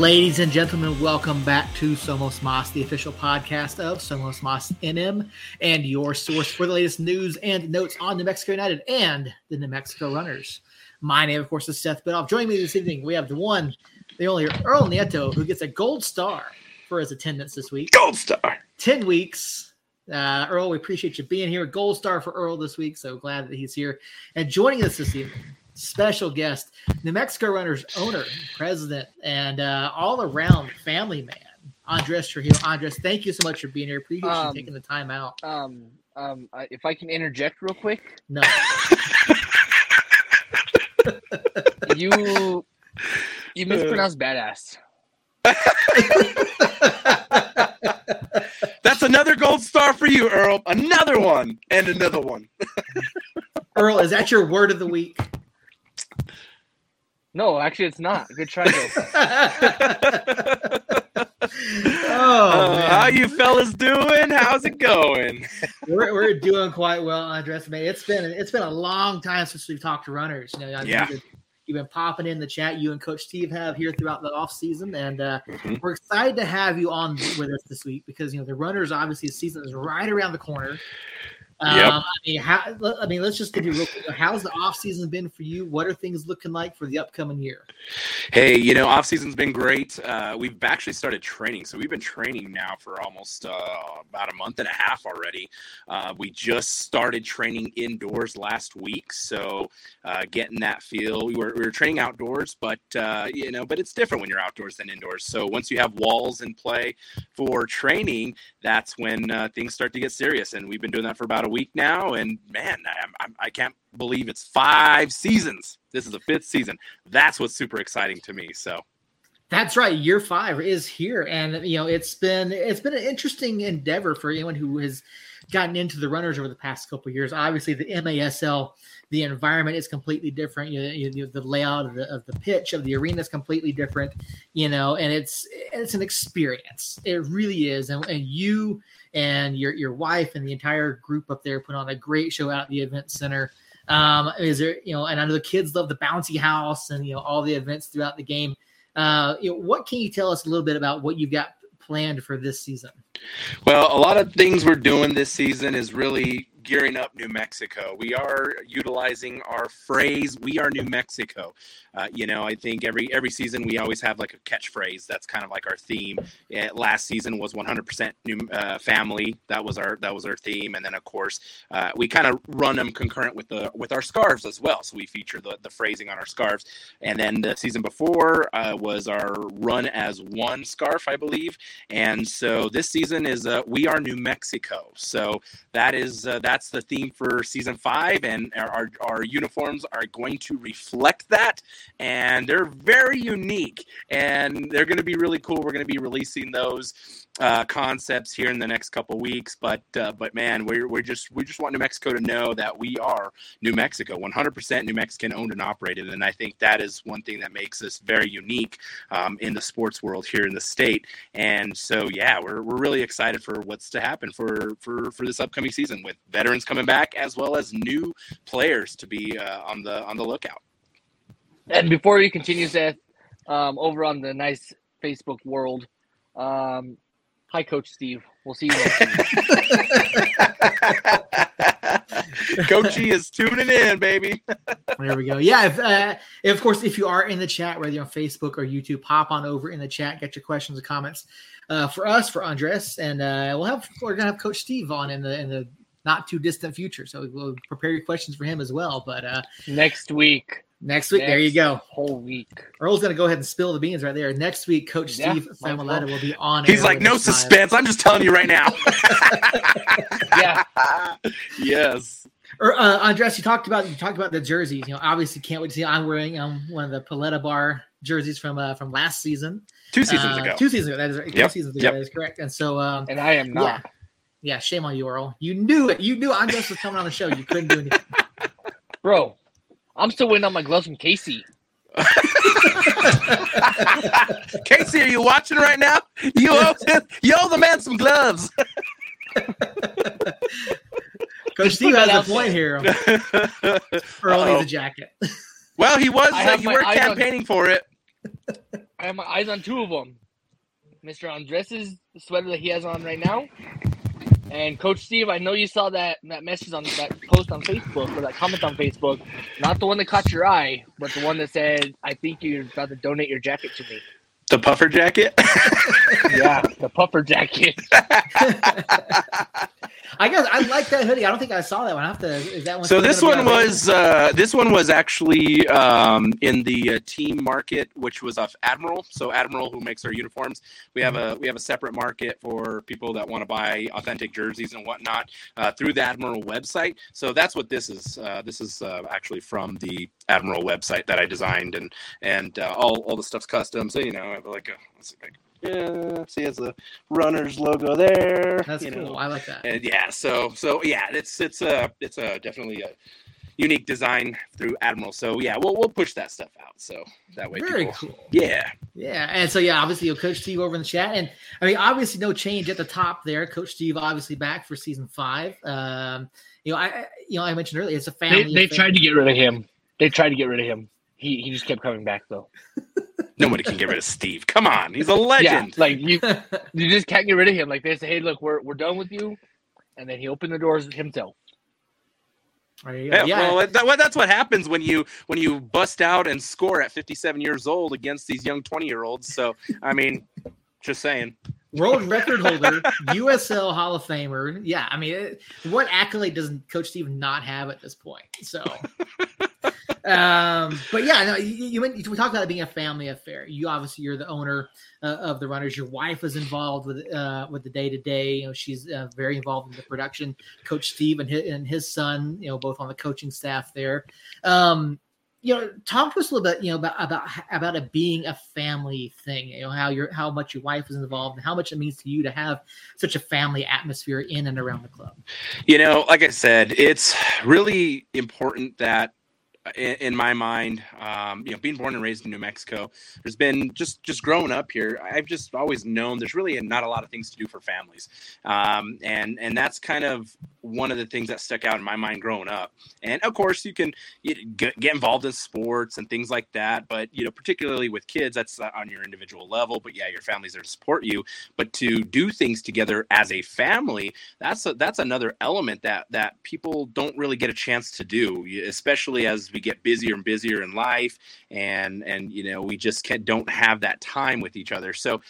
Ladies and gentlemen, welcome back to Somos Mas, the official podcast of Somos Mas NM, and your source for the latest news and notes on New Mexico United and the New Mexico Runners. My name, of course, is Seth Bidoff. Joining me this evening, we have the one, the only Earl Nieto, who gets a gold star for his attendance this week. Gold star. 10 weeks. Uh, Earl, we appreciate you being here. Gold star for Earl this week. So glad that he's here. And joining us this evening, special guest, New Mexico Runners owner, president, and uh, all around family man, Andres Trujillo. Andres, thank you so much for being here. Appreciate Um, you taking the time out. Um, um, I, if I can interject real quick, No, you you mispronounced badass. That's another gold star for you, Earl. Another one and another one. Earl, is that your word of the week? No, actually, it's not. Good try, though. oh, Uh, how you fellas doing? How's it going? we're, we're doing quite well, Andres. Man, it's been it's been a long time since we've talked to runners. You know, I- Yeah. you've, been, you've been popping in the chat. You and Coach Steve have here throughout the off season, and uh, Mhm. we're excited to have you on with us this week because you know the runners obviously the season is right around the corner. Um, Yep. I mean, how, I mean, let's just give you real quick. How's the off season been for you? What are things looking like for the upcoming year? Hey, you know, off season's been great. Uh, we've actually started training, so we've been training now for almost uh, about a month and a half already. Uh, we just started training indoors last week, so uh, getting that feel. We were, we were training outdoors, but uh, you know, but it's different when you're outdoors than indoors. So once you have walls in play for training, that's when uh, things start to get serious. And we've been doing that for about a week now. And man, I, I, I can't believe it's five seasons. This is the fifth season. That's what's super exciting to me. So That's right. Year five is here, and you know it's been it's been an interesting endeavor for anyone who has gotten into the runners over the past couple years. Obviously, the MASL, the environment is completely different. You, you, you- the layout of the, of the pitch of the arena is completely different. You know, and it's it's an experience. It really is. And, and you and your your wife and the entire group up there put on a great show out at the event center. Um, is there you know, and I know the kids love the bouncy house and you know all the events throughout the game. Uh, you know, what can you tell us a little bit about what you've got planned for this season? Well, a lot of things we're doing this season is really gearing up New Mexico. We are utilizing our phrase "We are New Mexico." Uh, you know, I think every every season we always have like a catchphrase that's kind of like our theme. Eh, last season was 100% new uh, family. That was our that was our theme, and then of course uh, we kind of run them concurrent with the with our scarves as well. So we feature the the phrasing on our scarves. And then the season before uh, was our run as one scarf, I believe. And so this season is uh, we are New Mexico. So that is uh, that's the theme for season five, and our, our uniforms are going to reflect that, and they're very unique, and they're going to be really cool. We're going to be releasing those uh, concepts here in the next couple weeks, but uh, but man, we're we're just we just want New Mexico to know that we are New Mexico, 100% New Mexican owned and operated, and I think that is one thing that makes us very unique um, in the sports world here in the state. And so, yeah, we're, we're really excited for what's to happen for for for this upcoming season with veterans coming back as well as new players to be uh, on the on the lookout. And before we continue, Seth, um, over on the nice Facebook world, um, hi, Coach Steve. We'll see you next week. Coachy is tuning in, baby. There we go. Yeah, if, uh, of course, if you are in the chat, whether you're on Facebook or YouTube, pop on over in the chat, get your questions and comments uh, for us, for Andres, and uh, we'll have we're gonna have Coach Steve on in the in the not too distant future, so we'll prepare your questions for him as well. But uh, next week. Next week, there you go. Whole week. Earl's gonna go ahead and spill the beans right there. Next week, Coach Yeah, Steve might. Famoletta will be on. He's like, no us live." suspense. I'm just telling you right now. Yeah. yes. Or uh, Andres, you talked about you talked about the jerseys. You know, obviously, can't wait to see. I'm wearing um, one of the Paleta Bar jerseys from uh, from last season. Two seasons Uh, ago. Two seasons ago. That is right. Two seasons ago. yep. That is correct. And so, um, And I am not. yeah, shame on you, Earl. You knew it. You knew Andres was coming on the show. You couldn't do anything. Bro, I'm still waiting on my gloves from Casey. Casey, are you watching right now? You owe, you owe the man some gloves. Coach Steve has a point here. For only the jacket. well, he was. I Uh, you were eyes on- campaigning for it. I have my eyes on two of them. Mr. Andres' sweater that he has on right now, and Coach Steve. I know you saw that that message on that post on Facebook or that comment on Facebook. Not the one that caught your eye, but the one that said, "I think you're about to donate your jacket to me." The puffer jacket. yeah, the puffer jacket. I guess I like that hoodie. I don't think I saw that one. I have to. Is that one? So this one was uh, this one was actually um, in the uh, team market, which was off Admiral. So Admiral, who makes our uniforms, we have a we have a separate market for people that want to buy authentic jerseys and whatnot uh, through the Admiral website. So that's what this is. Uh, this is uh, actually from the Admiral website that I designed, and and uh, all all the stuff's custom. So you know, I have like a. Like, yeah, see, it's a runners logo there. That's cool. Know. I like that. And yeah, so so yeah, it's it's a it's a definitely a unique design through Admiral. So yeah, we'll we'll push that stuff out. So that way, very people, cool. Yeah, yeah, and so yeah, obviously, you know, Coach Steve over in the chat, and I mean, obviously, no change at the top there. Coach Steve obviously back for season five. Um, you know, I you know I mentioned earlier, it's a family. They, they tried to get rid of him. They tried to get rid of him. He he just kept coming back though. Nobody can get rid of Steve. Come on, he's a legend. Yeah, like you, you just can't get rid of him. Like they say, hey, look, we're we're done with you, and then he opened the doors himself. Yeah, yeah, well, that, that's what happens when you when you bust out and score at 57 years old against these young 20 year olds. So, I mean, just saying. World record holder, USL Hall of Famer. Yeah, I mean, what accolade does Coach Steve not have at this point? So, um, but yeah, no, you, you, we talked about it being a family affair. You obviously you're the owner uh, of the runners. Your wife is involved with uh, with the day to day. You know, she's uh, very involved in the production. Coach Steve and his, and his son, you know, both on the coaching staff there. Um, you know, talk to us a little bit, you know, about about about it being a family thing. You know, how your how much your wife is involved and how much it means to you to have such a family atmosphere in and around the club. You know, like I said, it's really important that in, my mind, um, you know, being born and raised in New Mexico, there's been just just growing up here. I've just always known there's really not a lot of things to do for families, um, and and that's kind of one of the things that stuck out in my mind growing up. And of course, you can get, get involved in sports and things like that, but you know, particularly with kids, that's on your individual level. But yeah, your family's there to support you. But to do things together as a family, that's a, that's another element that that people don't really get a chance to do, especially as we get busier and busier in life, and and you know, we just can, don't have that time with each other. So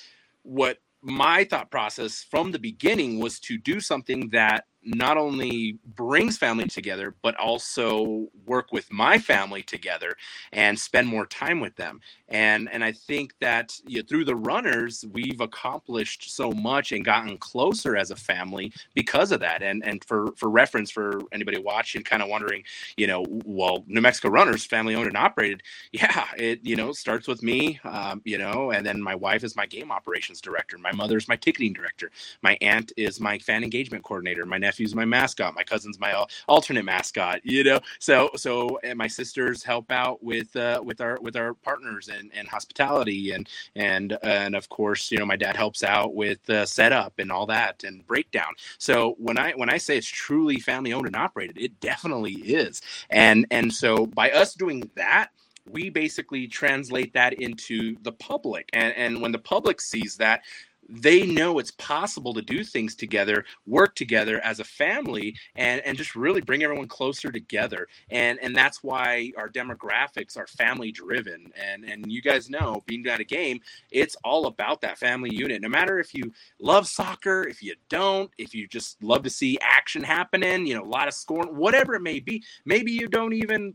what my thought process from the beginning was to do something that not only brings family together but also work with my family together and spend more time with them and and i think that you know, through the runners we've accomplished so much and gotten closer as a family because of that and and for for reference for anybody watching kind of wondering you know well new mexico runners family owned and operated yeah it you know starts with me um, you know and then my wife is my game operations director my mother's my ticketing director my aunt is my fan engagement coordinator my nephew's my mascot. My cousin's my alternate mascot. You know, so so and my sisters help out with uh, with our with our partners and, and hospitality and and and of course you know my dad helps out with uh, setup and all that and breakdown. So when I when I say it's truly family owned and operated, it definitely is. And and so by us doing that we basically translate that into the public and and when the public sees that they know it's possible to do things together, work together as a family, and and just really bring everyone closer together. And and that's why our demographics are family driven. And and you guys know, being at a game, it's all about that family unit. No matter if you love soccer, if you don't, if you just love to see action happening, you know, a lot of scoring, whatever it may be. Maybe you don't even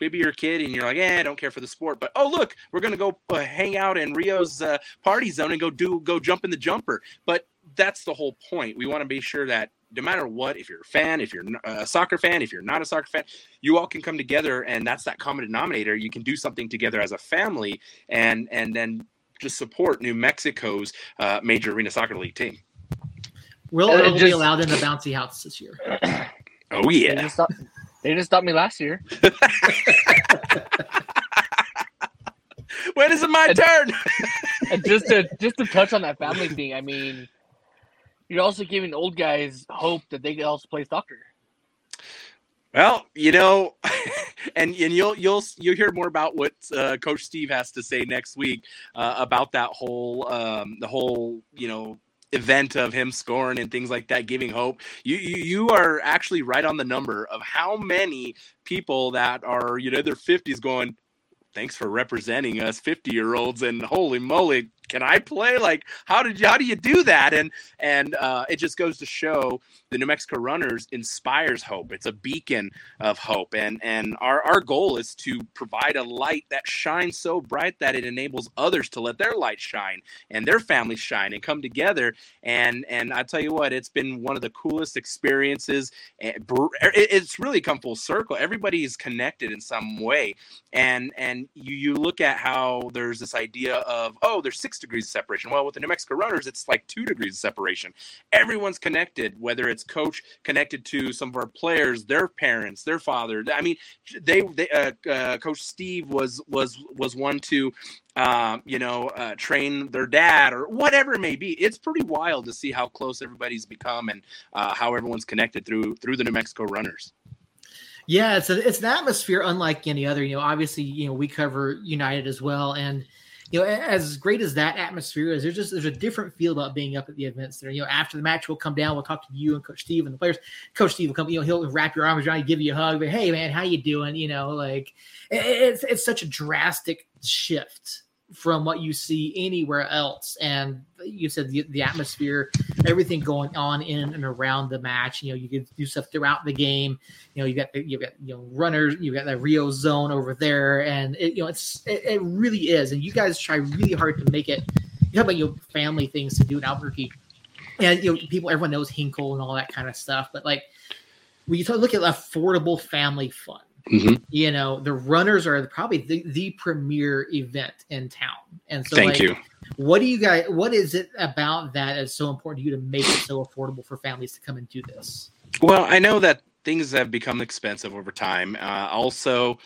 maybe you're a kid and you're like, yeah, I don't care for the sport, but oh look, we're gonna go uh, hang out in Rio's uh, party zone and go do go jump in the jumper. But that's the whole point. We want to be sure that no matter what, if you're a fan, if you're a soccer fan, if you're not a soccer fan, you all can come together, and that's that common denominator. You can do something together as a family, and and then just support New Mexico's uh, major arena soccer league team. Will it just, be allowed in the bouncy house this year? Oh yeah. They didn't stop me last year. when is it my and, turn? and just to just to touch on that family thing, I mean, you're also giving old guys hope that they can also play soccer. Well, you know, and and you'll you'll you'll hear more about what uh, Coach Steve has to say next week uh, about that whole um, the whole you know event of him scoring and things like that, giving hope. You, you you are actually right on the number of how many people that are you know their fifties going. Thanks for representing us, fifty year olds, and holy moly, can I play? Like, how did you, how do you do that? And and uh, it just goes to show the New Mexico Runners inspires hope. It's a beacon of hope, and and our our goal is to provide a light that shines so bright that it enables others to let their light shine and their families shine and come together. And and I tell you what, it's been one of the coolest experiences. It's really come full circle. Everybody is connected in some way, and and you you look at how there's this idea of oh, there's six degrees of separation. Well, with the New Mexico runners, it's like two degrees of separation. Everyone's connected, whether it's coach connected to some of our players, their parents, their father. I mean, they, they uh, uh, Coach Steve was was was one to um, you know, uh, train their dad or whatever it may be. It's pretty wild to see how close everybody's become and uh, how everyone's connected through through the New Mexico runners. Yeah, it's a, it's an atmosphere unlike any other. You know, obviously, you know, we cover United as well, and you know, as great as that atmosphere is, there's just there's a different feel about being up at the events there. You know, after the match, we'll come down, we'll talk to you and Coach Steve and the players. Coach Steve will come, you know, he'll wrap your arms around you, give you a hug, but hey man, how you doing? You know, like it's it's such a drastic shift from what you see anywhere else. And you said the, the atmosphere, everything going on in and around the match. You know, you can do stuff throughout the game. You know, you got you got you know runners, you got that Rio zone over there, and it, you know it's it, it, really is. And you guys try really hard to make it. You have about your family things to do in Albuquerque, and you know people everyone knows Hinkle and all that kind of stuff, but like when you look at affordable family fun Mm-hmm. You know, the runners are probably the, the premier event in town. And so, thank like, you. What do you guys? What is it about that is so important to you to make it so affordable for families to come and do this? Well, I know that things have become expensive over time. Uh, also,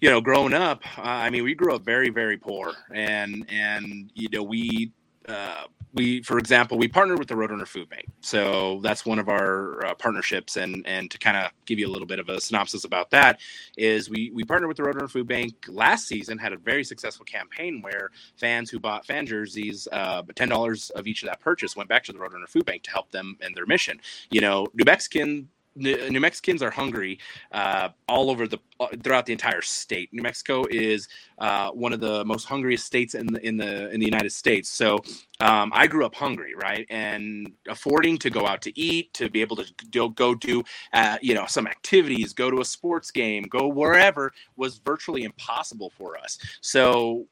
you know, growing up, uh, I mean, we grew up very, very poor, and and you know, we uh, we, for example, we partnered with the Roadrunner Food Bank. So that's one of our uh, partnerships. And and to kind of give you a little bit of a synopsis about that, is we we partnered with the Roadrunner Food Bank last season. Had a very successful campaign where fans who bought fan jerseys, uh, ten dollars of each of that purchase went back to the Roadrunner Food Bank to help them in their mission. You know, New Mexican New Mexicans are hungry uh, all over the uh, throughout the entire state. New Mexico is uh, one of the most hungriest states in the in the in the United States. So um, I grew up hungry, right, and affording to go out to eat, to be able to do, go do uh, you know some activities, go to a sports game, go wherever was virtually impossible for us. So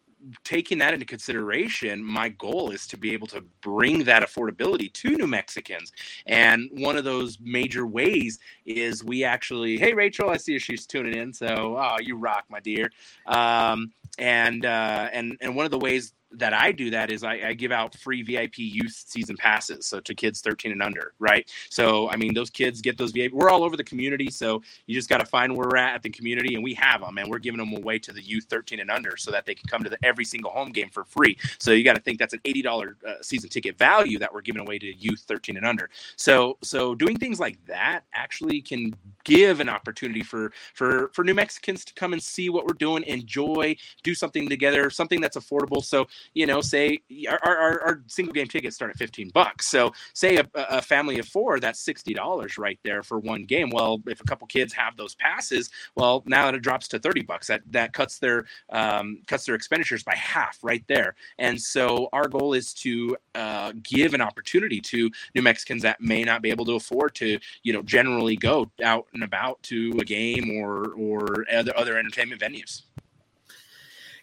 taking that into consideration, my goal is to be able to bring that affordability to New Mexicans. And one of those major ways is we actually, hey, Rachel, I see you. she's tuning in. So, oh, you rock, my dear. Um, and uh, and and one of the ways that I do that is I, I, give out free VIP youth season passes, so to kids 13 and under, right? So I mean, those kids get those VIP. We're all over the community, so you just got to find where we're at at the community, and we have them, and we're giving them away to the youth 13 and under, so that they can come to the, every single home game for free. So you got to think that's an $80 uh, season ticket value that we're giving away to youth 13 and under. So so doing things like that actually can give an opportunity for for for New Mexicans to come and see what we're doing, enjoy, do something together, something that's affordable. So you know, say our, our, our single game tickets start at 15 bucks. So say a, a family of four, that's $60 right there for one game. Well, if a couple kids have those passes, well, now it drops to 30 bucks. That, that cuts their, um, cuts their expenditures by half right there. And so our goal is to uh, give an opportunity to New Mexicans that may not be able to afford to, you know, generally go out and about to a game or, or other, other entertainment venues.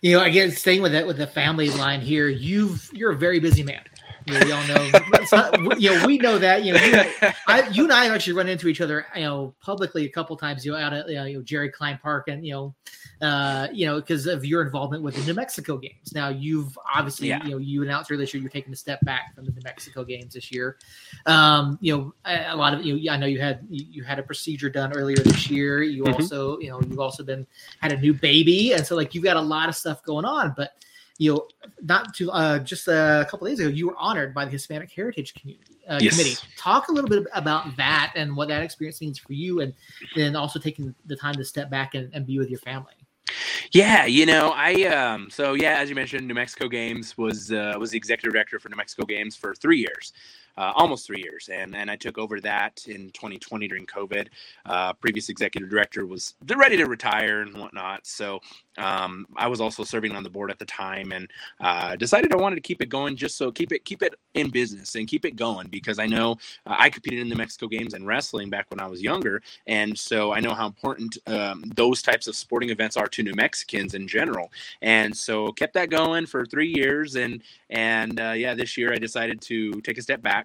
You know, again, staying with that with the family line here, you've you're a very busy man. You know, we all know. Not, you know, we know that. You know, you, I, you and I have actually run into each other, you know, publicly a couple times. You know, out at you know, Jerry Cline Park, and you know, uh, you know, because of your involvement with the New Mexico games. Now, you've obviously, yeah. you know, you announced earlier this year you're taking a step back from the New Mexico games this year. Um, you know, a, a lot of you. I know you had you had a procedure done earlier this year. You mm-hmm. also, you know, you've also been had a new baby, and so like you've got a lot of stuff going on, but you know, not too uh, just a couple days ago, you were honored by the Hispanic Heritage Community uh, yes. Committee. Talk a little bit about that and what that experience means for you, and then also taking the time to step back and, and be with your family. Yeah, you know, I um so yeah, as you mentioned, New Mexico Games was uh, was the executive director for New Mexico Games for three years uh, almost three years, and and I took over that in 2020 during COVID. Uh, previous executive director was ready to retire and whatnot, so um, I was also serving on the board at the time, and uh, decided I wanted to keep it going, just so keep it keep it in business and keep it going because I know uh, I competed in the Mexico Games and wrestling back when I was younger, and so I know how important um, those types of sporting events are to New Mexicans in general, and so kept that going for three years, and and uh, yeah, this year I decided to take a step back.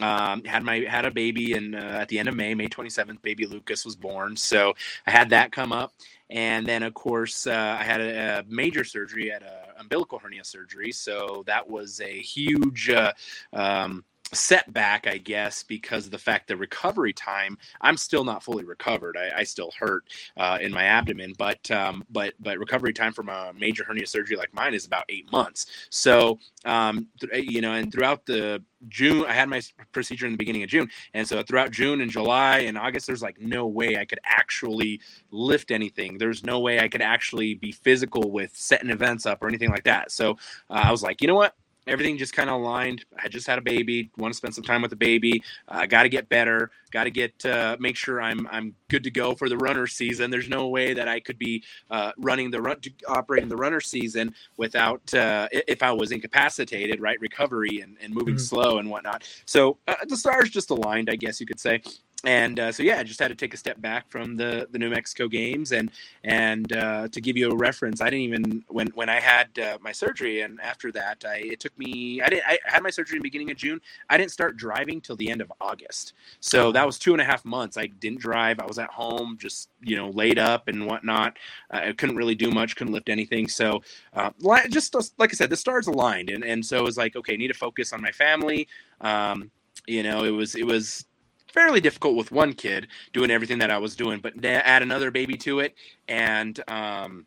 Um, had my had a baby, and uh, at the end of May, May 27th, baby Lucas was born. So I had that come up, and then of course uh, I had a, a, major surgery at a umbilical hernia surgery. So that was a huge. Uh, um, setback, I guess, because of the fact that recovery time, I'm still not fully recovered. I, I still hurt uh, in my abdomen, but um, but but recovery time from a major hernia surgery like mine is about eight months. So um, th- you know, and throughout the June, I had my procedure in the beginning of June, and so throughout June and July and August, there's like no way I could actually lift anything. There's no way I could actually be physical with setting events up or anything like that. So uh, I was like, you know what? Everything just kind of aligned. I just had a baby, want to spend some time with the baby. I uh, got to get better. Got to get uh, make sure I'm I'm good to go for the runner season. There's no way that I could be uh, running the run operating the runner season without uh, if I was incapacitated, right? Recovery and, and moving mm-hmm. slow and whatnot. So uh, the stars just aligned, I guess you could say and uh, so yeah, I just had to take a step back from the the New Mexico games, and and uh, to give you a reference, I didn't even when when I had uh, my surgery, and after that, I it took me I didn't I had my surgery in the beginning of June. I didn't start driving till the end of August, so that was two and a half months. I didn't drive. I was at home, just you know laid up and whatnot. I couldn't really do much, couldn't lift anything. So uh, just like I said, the stars aligned, and and so it was like okay, I need to focus on my family. Um, you know, it was it was fairly difficult with one kid doing everything that I was doing, but add another baby to it, and um,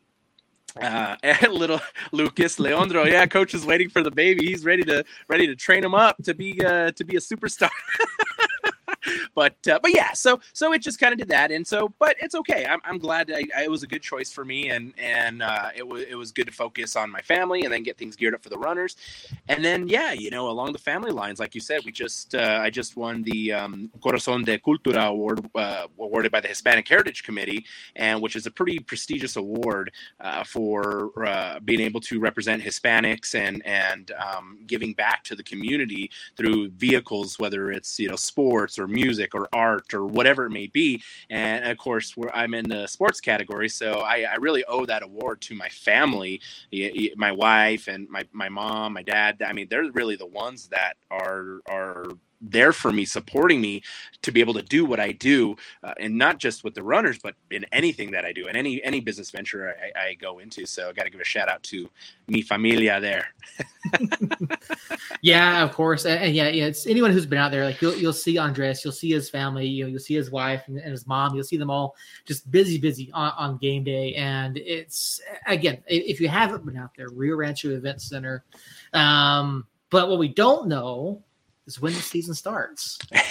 uh, little Lucas Leandro, yeah, coach is waiting for the baby. He's ready to ready to train him up to be uh, to be a superstar. but uh, but yeah, so so it just kind of did that, and so but it's okay. I'm, I'm glad I, I, it was a good choice for me, and and uh, it was it was good to focus on my family and then get things geared up for the runners, and then yeah, you know along the family lines, like you said, we just uh, I just won the um, Corazon de Cultura award uh, awarded by the Hispanic Heritage Committee, and which is a pretty prestigious award uh, for uh, being able to represent Hispanics and and um, giving back to the community through vehicles, whether it's you know sports or music or art or whatever it may be. And of course, I'm in the sports category, so I, I really owe that award to my family, my wife and my, my mom, my dad. I mean, they're really the ones that are are there for me, supporting me to be able to do what I do, uh, and not just with the runners, but in anything that I do, and any any business venture I, I go into. So I got to give a shout out to mi familia there. yeah, of course, and, and, yeah, yeah, it's anyone who's been out there. Like you'll you'll see Andres, you'll see his family, you know, you'll see his wife and, and his mom. You'll see them all just busy, busy on, on game day, and it's again, if you haven't been out there, Rio Rancho Event Center. Um, but what we don't know is when the season starts.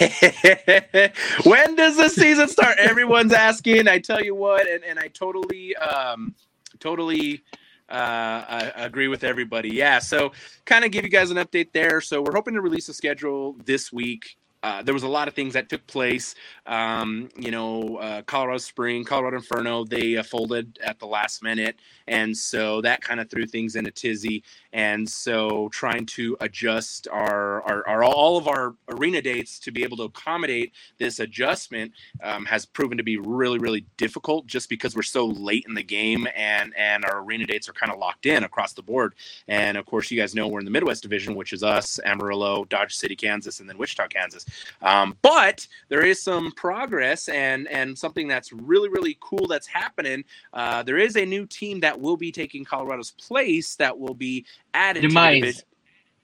when does the season start? Everyone's asking. I tell you what, and, and I totally um totally uh, I agree with everybody. Yeah, so kind of give you guys an update there. So we're hoping to release a schedule this week. Uh, there was a lot of things that took place. Um, you know, uh, Colorado Spring, Colorado Inferno, they uh, folded at the last minute. And so that kind of threw things in a tizzy. And so trying to adjust our, our, our all of our arena dates to be able to accommodate this adjustment um, has proven to be really, really difficult just because we're so late in the game and, and our arena dates are kind of locked in across the board. And of course, you guys know we're in the Midwest Division, which is us, Amarillo, Dodge City, Kansas, and then Wichita, Kansas. Um, but there is some progress and and something that's really really cool that's happening. Uh, there is a new team that will be taking Colorado's place that will be added Demise. to the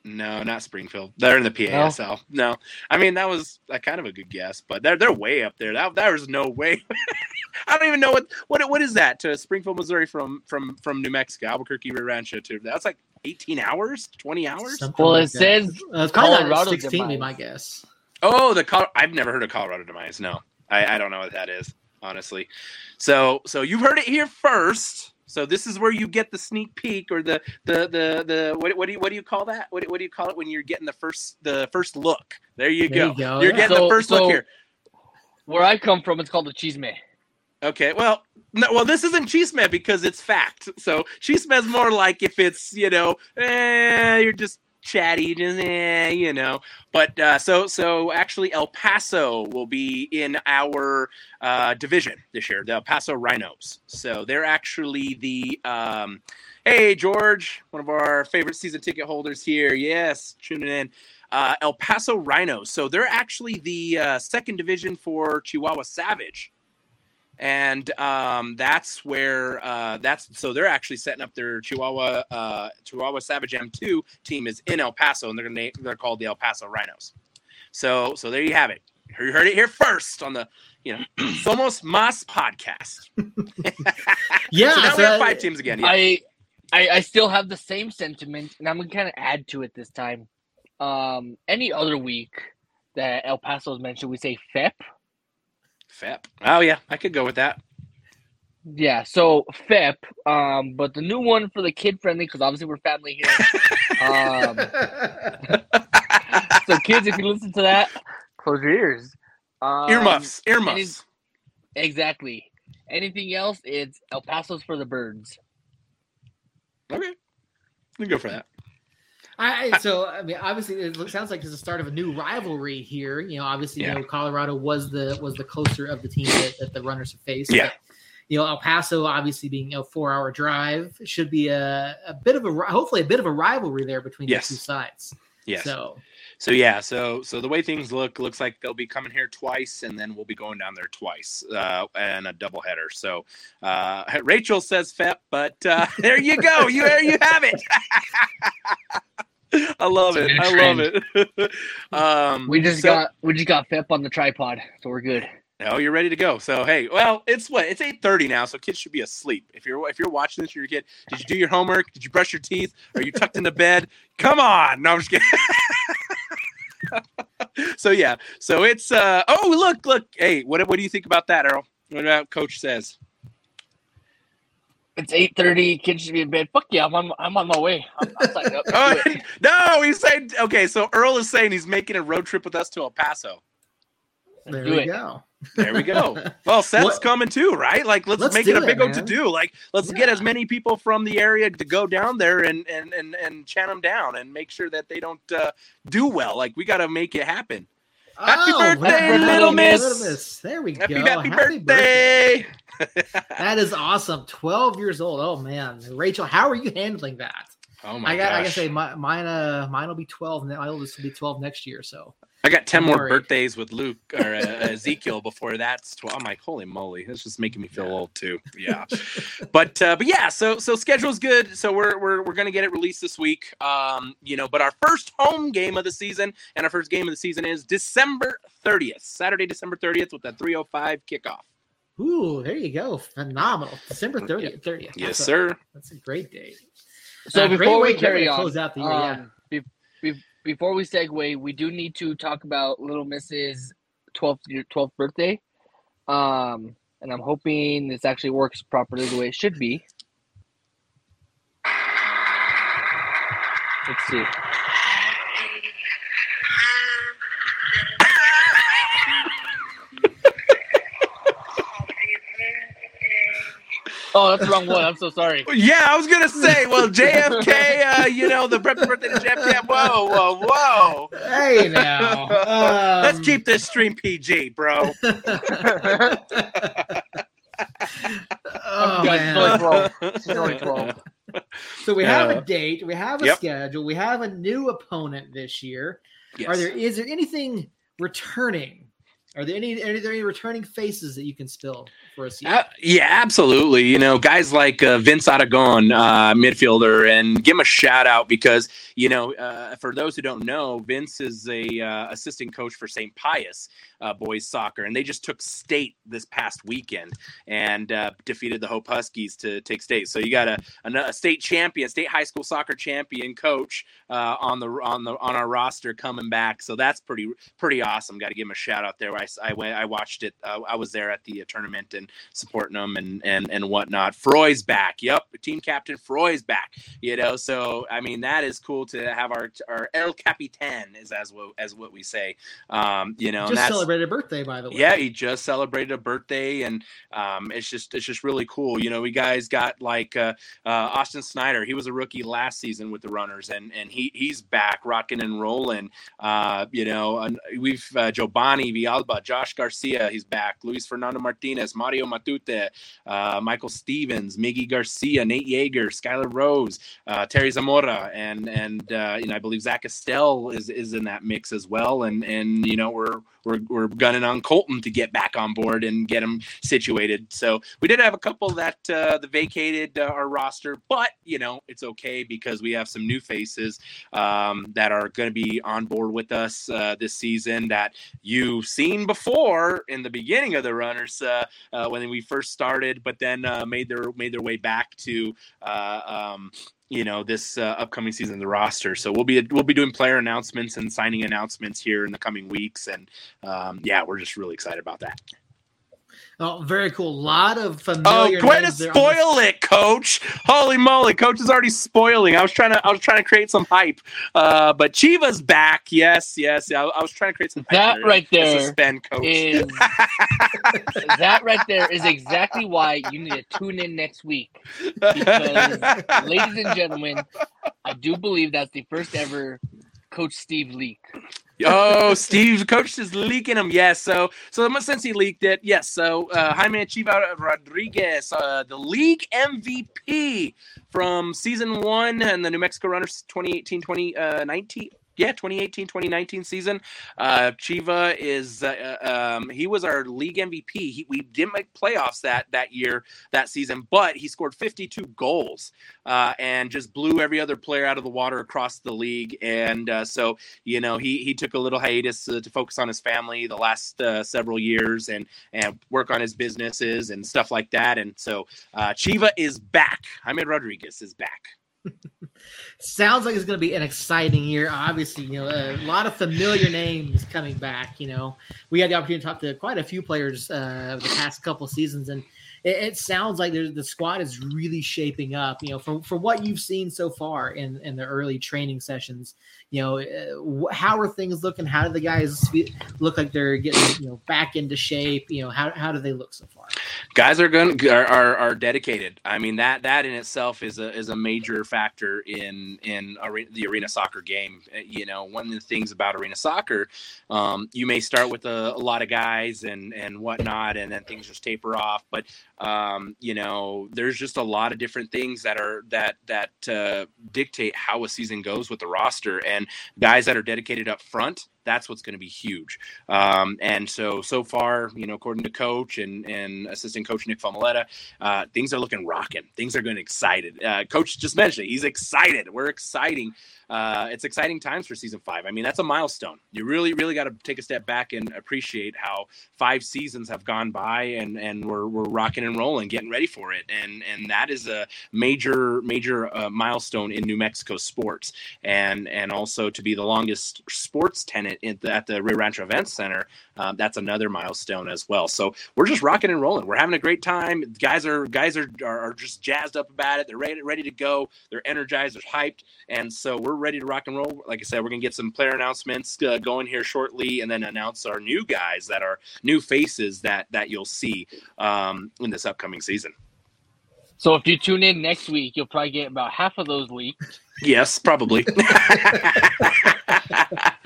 no, not Springfield. They're in the PASL. No, no. I mean that was a kind of a good guess, but they're they're way up there. That there was no way. I don't even know what what what is that to Springfield, Missouri from from from New Mexico, Albuquerque, Rio Rancho to that's like 18 hours, 20 hours. Something Well, like it that. says Uh, it's probably not Colorado 16, be demise. my guess. Oh, the Col- I've never heard of Colorado demise. No, I, I don't know what that is, honestly. So, so you've heard it here first. So this is where you get the sneak peek or the the the the what, what do you what do you call that? What, what do you call it when you're getting the first the first look? There you There go. you go, You're yeah. getting So- the first so- look here. Where I come from, it's called the chisme. Okay, well, no, well, this isn't chisme because it's fact. So chisme is more like if it's you know, eh, you're just chatty, just eh, you know. But uh, so so actually, El Paso will be in our uh, division this year, the El Paso Rhinos. So they're actually the. Um, hey, George, one of our favorite season ticket holders here. Yes, tuning in. Uh, El Paso Rhinos. So they're actually the uh, second division for Chihuahua Savage and um, that's where uh, that's so they're actually setting up their Chihuahua uh, Chihuahua Savage M2 team is in El Paso, and they're gonna they're called the El Paso Rhinos. So so there you have it. You heard it here first on the you know Somos Mas podcast. Yeah, so now so we have that- five teams again. Yeah. I, I I still have the same sentiment, and I'm gonna kind of add to it this time. Um, any other week that El Paso's mentioned, we say FEP. FEP. Oh yeah, I could go with that. Yeah, so FEP. Um, but the new one for the kid friendly, because obviously we're family here. um, so kids, if you listen to that, close your ears. Um, Earmuffs. any- Earmuffs. Exactly. Anything else? It's El Paso's for the birds. Okay. We can go for that. I, so I mean, obviously, it sounds like it's the start of a new rivalry here. You know, obviously, Yeah. you know, Colorado was the was the closer of the team that, that the runners have faced. Yeah. But, you know, El Paso, obviously being a four hour drive, should be a, a bit of a hopefully a bit of a rivalry there between Yes. the two sides. Yes. So So yeah, so so the way things look, looks like they'll be coming here twice, and then we'll be going down there twice, uh, and a doubleheader. So uh, Rachel says FEP, but uh, there you go, you there you have it. I love it. I love it. um, We just so- got we just got FEP on the tripod, so we're good. Oh, you're ready to go. So hey, well, it's what it's eight thirty now, so kids should be asleep. If you're if you're watching this, you're a kid. Did you do your homework? Did you brush your teeth? Are you tucked into bed? Come on. No, I'm just kidding. so yeah, so it's uh oh look look hey what what do you think about that, Earl? What about Coach says? It's eight thirty. Kids should be in bed. Fuck yeah, I'm on. I'm on my way. I'm, I'm signed up. Let's do it. no, he's saying okay. So Earl is saying he's making a road trip with us to El Paso. Let's there do we it. go. There we go. Well, Seth's What- coming too, right? Like, let's, Let's make it a it, big old to do. Like, let's get as many people from the area to go down there and and and and chat them down and make sure that they don't uh, do well. Like, we got to make it happen. Happy birthday, happy Little Miss. Little Miss. There we Happy go. happy, birthday! That is awesome. Twelve years old. Oh man, Rachel, how are you handling that? oh my I got. I gosh! gotta say, my, mine. Uh, mine will be twelve. and My oldest will be twelve next year. So I got ten I'm more worried. birthdays with Luke or uh, Ezekiel before that's twelve. I'm like, holy moly, that's just making me feel Yeah. old too. Yeah, but uh, but yeah, so so schedule's good. So we're we're we're gonna get it released this week. Um, you know, but our first home game of the season and our first game of the season is December 30th, Saturday, December 30th, with that 3:05 kickoff. Ooh, there you go. Phenomenal. December 30th. 30th. Yes, That's a- sir. That's a great date. So Uh, before we carry on, close out the year, yeah. um, be, be, before we segue, we do need to talk about Little Miss's 12th 12th birthday. Um, and I'm hoping this actually works properly the way it should be. Let's see. Oh, that's the wrong one. I'm so sorry. Yeah, I was gonna say, well, JFK, uh, you know, the happy birthday to JFK. Whoa, whoa, whoa. Hey now. Let's Um, keep this stream PG, bro. oh, Guys, man. it's only 12. It's only 12. So we have Uh, a date, we have a yep. schedule, we have a new opponent this year. Yes. Are there is there anything returning Are there any are there any returning faces that you can spill for us? Uh, yeah, absolutely. You know, guys like uh, Vince Aragon, uh, midfielder, and give him a shout out because you know, uh, for those who don't know, Vince is a uh, assistant coach for St. Pius uh, boys soccer, and they just took state this past weekend and defeated the Hope Huskies to take state. So you got a, a state champion, state high school soccer champion coach on the on the on our roster coming back. So that's pretty pretty awesome. Got to give him a shout out there. I, I went, I watched it. Uh, I was there at the uh, tournament and supporting them and and and whatnot. Froy's back. Yep, team captain Froy's back. You know, so I mean that is cool to have our our El Capitan is as what as what we say. Um, you know, just celebrated a birthday by the way. Yeah, he just celebrated a birthday, and um, it's just it's just really cool. You know, we guys got like uh, uh, Austin Snyder. He was a rookie last season with the Runners, and and he he's back rocking and rolling. Uh, you know, we've uh, Giovanni Villalba, Josh Garcia, he's back. Luis Fernando Martinez, Mario Matute, uh, Michael Stevens, Miggy Garcia, Nate Yeager, Skylar Rose, uh, Terry Zamora, and and uh, you know I believe Zach Estelle is is in that mix as well. And and you know we're we're we're gunning on Colton to get back on board and get him situated. So we did have a couple that uh, the vacated uh, our roster, but you know it's okay because we have some new faces um, that are going to be on board with us uh, this season that you've seen before in the beginning of the runners uh, uh, when we first started, but then uh, made their made their way back to. Um, you know this uh, upcoming season the roster. So we'll be we'll be doing player announcements and signing announcements here in the coming weeks, and um, yeah, we're just really excited about that. Oh, very cool. A lot of familiar. Oh, way to spoil it, Coach! Holy moly, Coach is already spoiling. I was trying to, I was trying to create some hype. Uh, but Chiva's back. Yes, yes. I, I was trying to create some. That right there suspend Coach. Is, that right there is exactly why you need to tune in next week. Because, ladies and gentlemen, I do believe that's the first ever Coach Steve leak oh, Steve, coach is leaking them. Yes. So, so since he leaked it, yes. So, uh, Jaime Chiva Rodriguez, uh, the league MVP from season one and the New Mexico Runners 2018 2019 yeah 2018 2019 season. Uh chiva is uh, uh, um he was our league mvp he, we didn't make playoffs that that year that season but he scored 52 goals uh and just blew every other player out of the water across the league. And uh, so you know he he took a little hiatus to, to focus on his family the last uh, several years and and work on his businesses and stuff like that. And so uh chiva is back. Jaime rodriguez is back Sounds like it's going to be an exciting year. Obviously, you know, a lot of familiar names coming back. You know, we had the opportunity to talk to quite a few players uh, the past couple seasons, and it, it sounds like the squad is really shaping up. You know, from from what you've seen so far in in the early training sessions, you know, uh, how are things looking? How do the guys look like they're getting you know back into shape? You know, how how do they look so far? Guys are going are, are, are dedicated. I mean that that in itself is a is a major factor in in arena, the arena soccer game. Uh, you know, one of the things about arena soccer, um, you may start with a, a lot of guys and and whatnot, and then things just taper off. But um, you know, there's just a lot of different things that are that that uh, dictate how a season goes with the roster, and guys that are dedicated up front that's what's going to be huge. Um, and so, so far, you know, according to coach and, and assistant coach Nick Famoletta, uh, things are looking rocking. Things are going excited. Uh, coach just mentioned it. He's excited. We're exciting uh, it's exciting times for season five. I mean, that's a milestone. You really, really got to take a step back and appreciate how five seasons have gone by, and and we're we're rocking and rolling, getting ready for it, and and that is a major major uh, milestone in New Mexico sports, and and also to be the longest sports tenant the, at the Rio Rancho Events Center. Um, that's another milestone as well. So we're just rocking and rolling. We're having a great time. Guys are guys are, are, are just jazzed up about it. They're ready ready to go. They're energized. They're hyped, and so we're ready to rock and roll. Like I said, we're gonna get some player announcements uh, going here shortly, and then announce our new guys that are new faces that that you'll see um, in this upcoming season. So if you tune in next week, you'll probably get about half of those leaks. Yes, probably.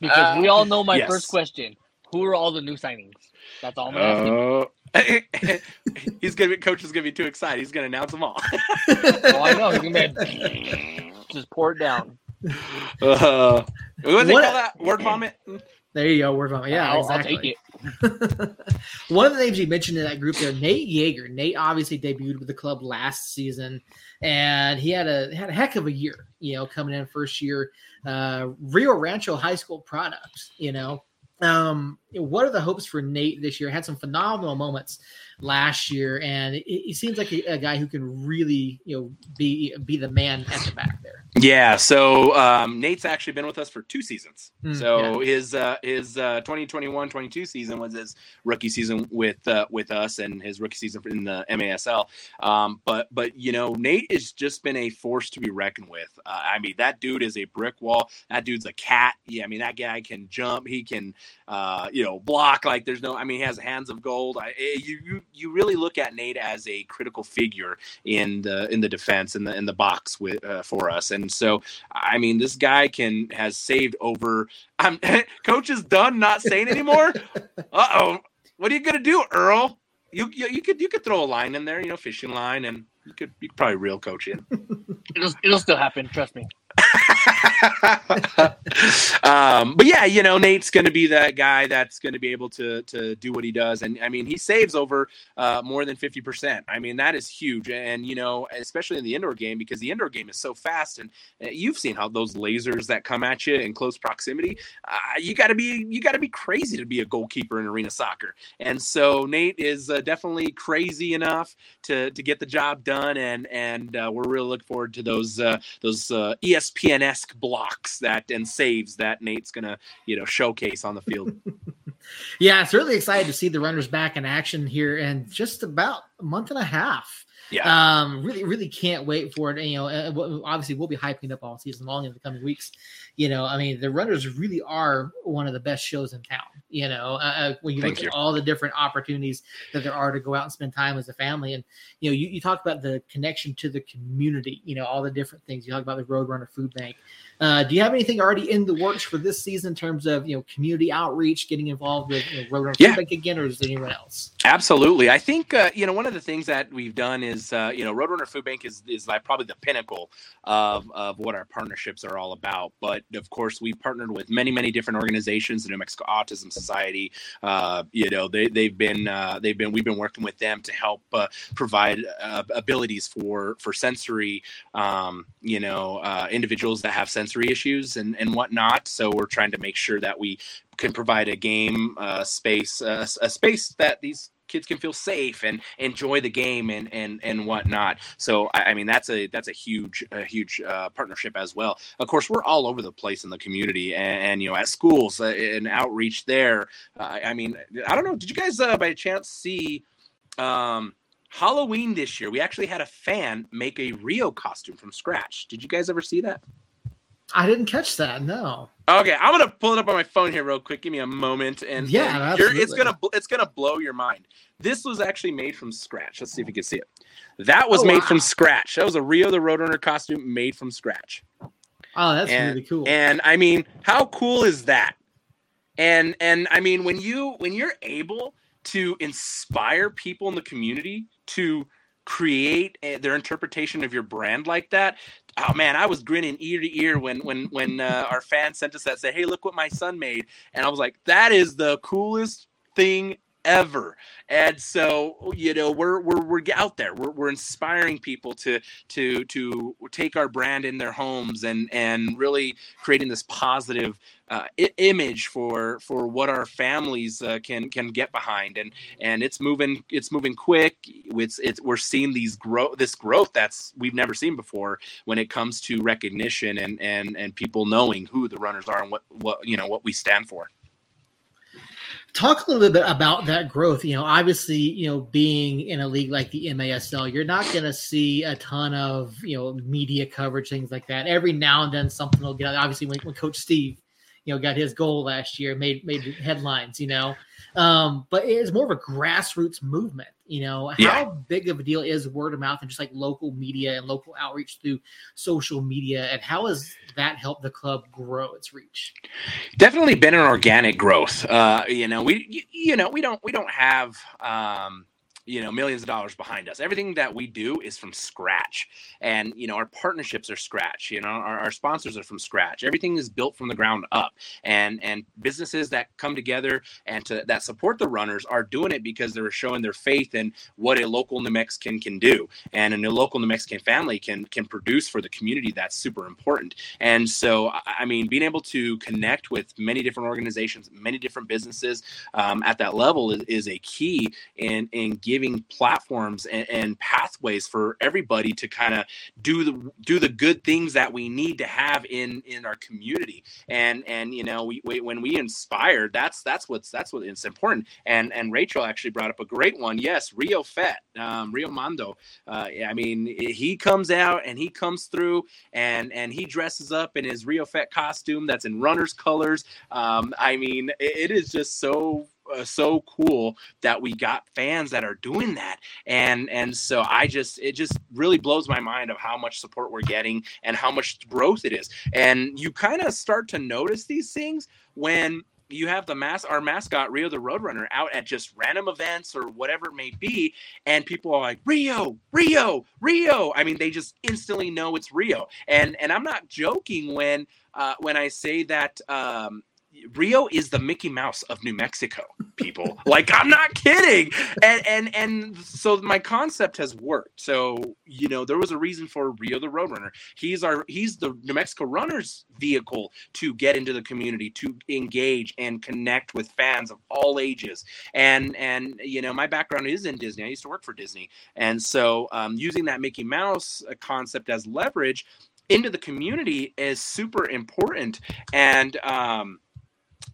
because we all know my yes. first question: Who are all the new signings? That's all I'm asking. Uh, he's gonna be coach is gonna be too excited. He's gonna announce them all. oh, I know. He's gonna be just pour it down. Uh, what do they call that? Word vomit? There you go. We're from yeah, I'll, exactly. I'll. One of the names you mentioned in that group there, Nate Yeager. Nate obviously debuted with the club last season, and he had a had a heck of a year. You know, coming in first year, uh, Rio Rancho High School product. You know, um, what are the hopes for Nate this year? Had some phenomenal moments last year, and he seems like a, a, guy who can really, you know, be be the man at the back there. Yeah. So um, Nate's actually been with us for two seasons. Mm, so yeah. his uh, his uh, 2021-22 season was his rookie season with uh, with us, and his rookie season in the MASL. Um, but but you know, Nate has just been a force to be reckoned with. Uh, I mean, that dude is a brick wall. That dude's a cat. Yeah. I mean, that guy can jump. He can, uh, you know, block like there's no. I mean, he has hands of gold. I, eh, you you you really look at Nate as a critical figure in the in the defense in the in the box with uh, for us. And so, I mean, this guy can has saved over. I'm coach is done not saying anymore. uh oh, what are you gonna do, Earl? You, you you could you could throw a line in there, you know, fishing line, and you could you could probably reel coach in. it'll it'll still happen. Trust me. um, but yeah, you know, Nate's going to be that guy that's going to be able to to do what he does, and I mean, he saves over uh, more than fifty percent. I mean, that is huge, and you know, especially in the indoor game because the indoor game is so fast, and uh, you've seen how those lasers that come at you in close proximity, uh, you got to be you got to be crazy to be a goalkeeper in arena soccer, and so Nate is uh, definitely crazy enough to to get the job done, and and uh, we're really looking forward to those uh, those ESPN esque blocks that and saves that Nate's gonna you know showcase on the field. yeah, it's really excited to see the runners back in action here in just about a month and a half. Yeah. Um, really, really can't wait for it. You know, uh, obviously we'll be hyping up all season long in the coming weeks. You know, I mean, the runners really are one of the best shows in town. You know, uh, uh when you Thank look you. at all the different opportunities that there are to go out and spend time as a family, and you know, you, you talk about the connection to the community. You know, all the different things. You talk about the Roadrunner Food Bank. Uh, do you have anything already in the works for this season in terms of you know community outreach, getting involved with you know, Roadrunner yeah. Food Bank again, or is there anyone else? Absolutely, I think uh, you know one of the things that we've done is uh, you know Roadrunner Food Bank is is like probably the pinnacle of of what our partnerships are all about. But of course, we partnered with many many different organizations, the New Mexico Autism Society. Uh, you know they they've been uh, they've been we've been working with them to help uh, provide abilities for for sensory um, you know individuals that have sensory sensory issues and, and whatnot. So we're trying to make sure that we can provide a game uh, space, uh, a space that these kids can feel safe and enjoy the game and and and whatnot. So I, mean that's a that's a huge a huge uh, partnership as well. Of course, we're all over the place in the community and, and you know at schools uh, and outreach there. Uh, I mean I don't know. Did you guys uh, by chance see? Um, Halloween this year, we actually had a fan make a Rio costume from scratch. Did you guys ever see that? I didn't catch that. No. Okay, I'm gonna pull it up on my phone here real quick. Give me a moment, and yeah, and it's gonna it's gonna blow your mind. This was actually made from scratch. Let's see if you can see it. That was oh, made wow. from scratch. That was a Rio the Roadrunner costume made from scratch. Oh, that's and, really cool. And I mean, how cool is that? And and I mean, when you when you're able to inspire people in the community to create a, their interpretation of your brand like that oh man i was grinning ear to ear when when when uh, our fans sent us that say hey look what my son made. And i was like that is the coolest thing ever. And so you know we're we're, we're out there. We're, we're inspiring people to to to take our brand in their homes and and really creating this positive uh, I- image for for what our families uh, can can get behind. And and it's moving it's moving quick. It's it's we're seeing these grow this growth that's we've never seen before when it comes to recognition and and and people knowing who the runners are and what what you know what we stand for talk a little bit about that growth. You know, obviously, you know, being in a league like the MASL, you're not going to see a ton of you know media coverage, things like that. Every now and then, something will get. Obviously, when, when Coach Steve, you know, got his goal last year, made made headlines. You know, um, but it's more of a grassroots movement. You know, how yeah. big of a deal is word of mouth and just like local media and local outreach through social media, and how has that helped the club grow its reach? Definitely been an organic growth. Uh, you know, we you know we don't we don't have. Um, you know millions of dollars behind us. Everything that we do is from scratch. And you know our partnerships are scratch you know our, our sponsors are from scratch. Everything is built from the ground up. And and businesses that come together and to that support the runners are doing it because they're showing their faith in what a local new mexican can do. And a local new mexican family can can produce for the community that's super important. And so i mean being able to connect with many different organizations many different businesses um, at that level is, is a key in in giving platforms and, and pathways for everybody to kind of do the do the good things that we need to have in in our community. And and you know we, we when we inspire that's that's what's that's what it's important. And and rachel actually brought up a great one. Yes rio fet um, rio mondo uh, i mean he comes out and he comes through and and he dresses up in his rio fet costume that's in runner's colors. Um, i mean it, it is just so uh, so cool that we got fans that are doing that. And and so i just it just really blows my mind of how much support we're getting and how much growth it is. And you kind of start to notice these things when you have the mass our mascot Rio the Roadrunner out at just random events or whatever it may be, and people are like Rio, Rio, Rio. I mean, they just instantly know it's Rio, and and I'm not joking when uh, when I say that um, Rio is the Mickey Mouse of New Mexico, people. like I'm not kidding. And and and so my concept has worked. So, you know, there was a reason for Rio the Roadrunner. He's our he's the New Mexico runners vehicle to get into the community, to engage and connect with fans of all ages. And and you know, my background is in Disney. I used to work for Disney. And so um, using that Mickey Mouse uh, concept as leverage into the community is super important. And um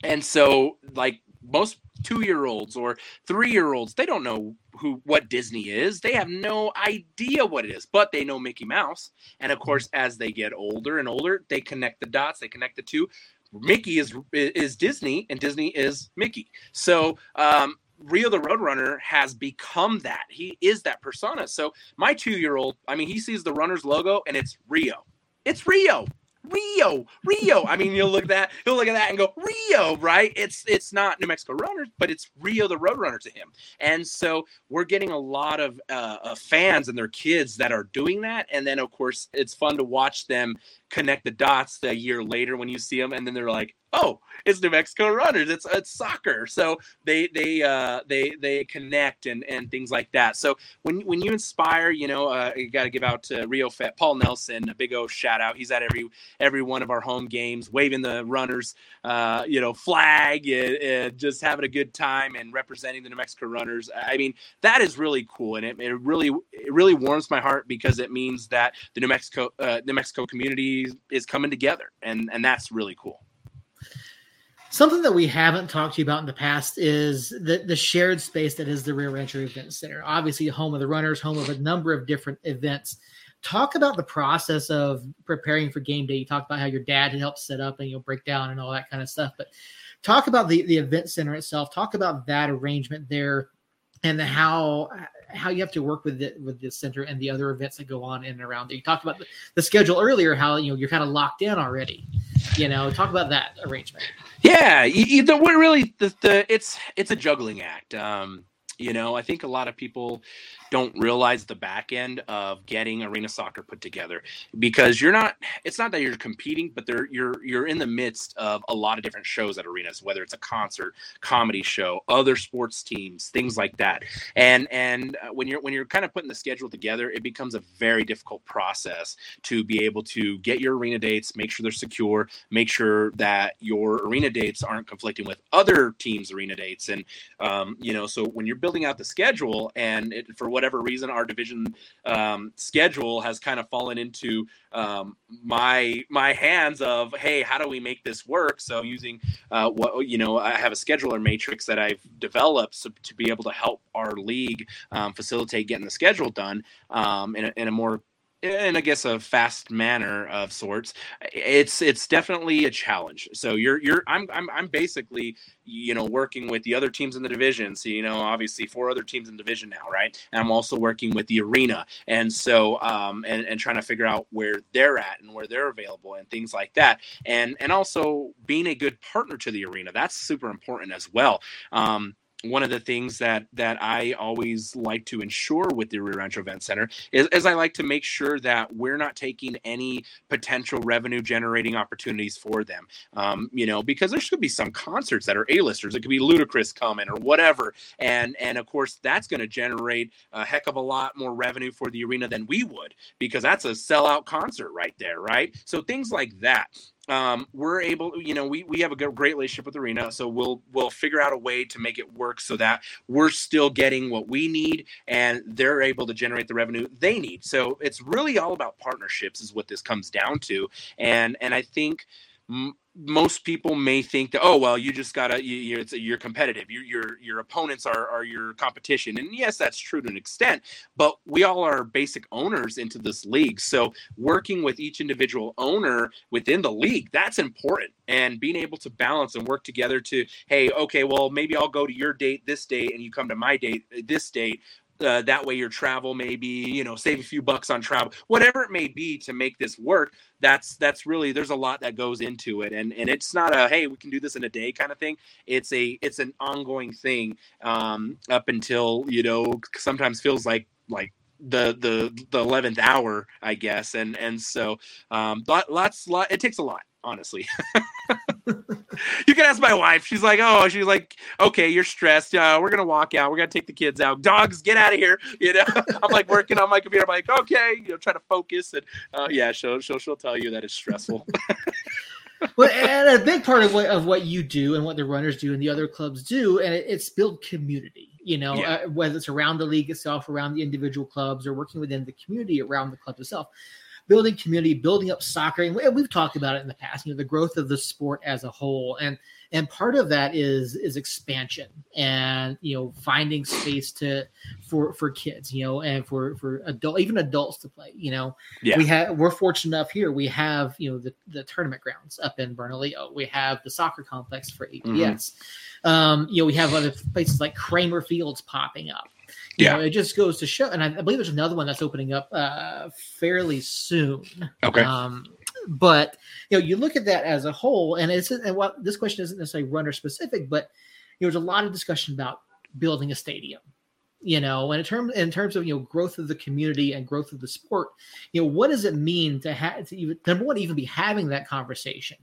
and so, like most two year olds or three year olds, they don't know who what Disney is. They have no idea what it is, but they know Mickey Mouse. And of course, as they get older and older, they connect the dots. They connect the two. Mickey is is Disney, and Disney is Mickey. So. Um, Rio the Roadrunner has become that. He is that persona. So my two year old, I mean, he sees the runner's logo and it's Rio. It's Rio. Rio, Rio. I mean, you'll look at that, he'll look at that and go, Rio, right? It's it's not New Mexico Runners, but it's Rio the Roadrunner to him. And so we're getting a lot of uh, fans and their kids that are doing that. And then, of course, it's fun to watch them connect the dots a year later when you see them, and then they're like, "Oh, it's New Mexico Runners. It's it's soccer." So they they uh, they they connect and and things like that. So when when you inspire, you know, uh, you got to give out to Rio Fat Paul Nelson a big O shout out. He's at every every one of our home games, waving the runners, uh, you know, flag and, and, just having a good time and representing the New Mexico Runners. I mean, that is really cool, and it, it really it really warms my heart because it means that the New Mexico uh, New Mexico community is coming together, and and that's really cool. Something that we haven't talked to you about in the past is the, the shared space that is the Rio Rancho Event Center. Obviously, home of the runners, home of a number of different events. Talk about the process of preparing for game day. You talked about how your dad had helped set up and you'll break down and all that kind of stuff. But talk about the, the event center itself. Talk about that arrangement there and how how you have to work with it with the center and the other events that go on in and around it. You talked about the, the schedule earlier, how you know you're kind of locked in already. You know, talk about that arrangement. Yeah, either we're really the, the it's it's a juggling act. Um, you know, I think a lot of people don't realize the back end of getting arena soccer put together. Because you're not it's not that you're competing but they're you're you're in the midst of a lot of different shows at arenas whether it's a concert comedy show other sports teams things like that. And and uh, when you're when you're kind of putting the schedule together it becomes a very difficult process to be able to get your arena dates make sure they're secure make sure that your arena dates aren't conflicting with other teams arena dates. And um, you know so when you're building out the schedule and it, for whatever reason, our division um, schedule has kind of fallen into um, my my hands of hey, how do we make this work? So using uh, what you know, I have a scheduler matrix that I've developed so, to be able to help our league um, facilitate getting the schedule done um, in a, in a more in I guess a fast manner of sorts, it's it's definitely a challenge. So you're you're I'm I'm I'm basically you know working with the other teams in the division. So you know obviously four other teams in division now, right? And I'm also working with the arena, and so um and and trying to figure out where they're at and where they're available and things like that, and and also being a good partner to the arena. That's super important as well. Um, one of the things that that I always like to ensure with the Rio Rancho Event Center is, is I like to make sure that we're not taking any potential revenue generating opportunities for them. Um, you know, because there should be some concerts that are A-listers. It could be Ludacris coming or whatever, and and of course that's going to generate a heck of a lot more revenue for the arena than we would because that's a sellout concert right there, right? So things like that um, we're able, you know, we, we have a great relationship with Arena, so we'll we'll figure out a way to make it work so that we're still getting what we need, and they're able to generate the revenue they need. So it's really all about partnerships, is what this comes down to, and and I think most people may think that oh well you just gotta you, are you're competitive. You, your your opponents are are your competition. And yes that's true to an extent but we all are basic owners into this league. So working with each individual owner within the league that's important. And being able to balance and work together to hey okay well maybe i'll go to your date this date and you come to my date uh, this date uh, that way your travel maybe you know save a few bucks on travel whatever it may be to make this work that's that's really there's a lot that goes into it. And and it's not a hey we can do this in a day kind of thing. It's a it's an ongoing thing um up until you know sometimes feels like like the the the 11th hour i guess. And and so um but lots lot it takes a lot honestly. you can ask my wife. She's like, oh, she's like, okay, you're stressed. Uh, we're gonna walk out. We're gonna take the kids out. Dogs, get out of here. You know, I'm like working on my computer. I'm like, okay, you know, try to focus. And uh, yeah, she'll she'll she'll tell you that it's stressful. well, and a big part of what of what you do and what the runners do and the other clubs do, and it, it's build community. You know, yeah. uh, whether it's around the league itself, around the individual clubs, or working within the community around the club itself building community, building up soccer. And we've talked about it in the past, you know, the growth of the sport as a whole. And and part of that is is expansion and you know finding space to for for kids you know and for for adult even adults to play you know yeah. we have we're fortunate enough here we have you know the, the tournament grounds up in bernalillo we have the soccer complex for aps mm-hmm. um you know we have other places like kramer fields popping up yeah, know, it just goes to show, and I, I, believe there's another one that's opening up uh, fairly soon. Okay. Um, but you know, you look at that as a whole, and it's and what this question isn't necessarily runner specific, but you know, there's a lot of discussion about building a stadium. You know, and in terms in terms of you know growth of the community and growth of the sport, you know, what does it mean to have to even number one even be having that conversation?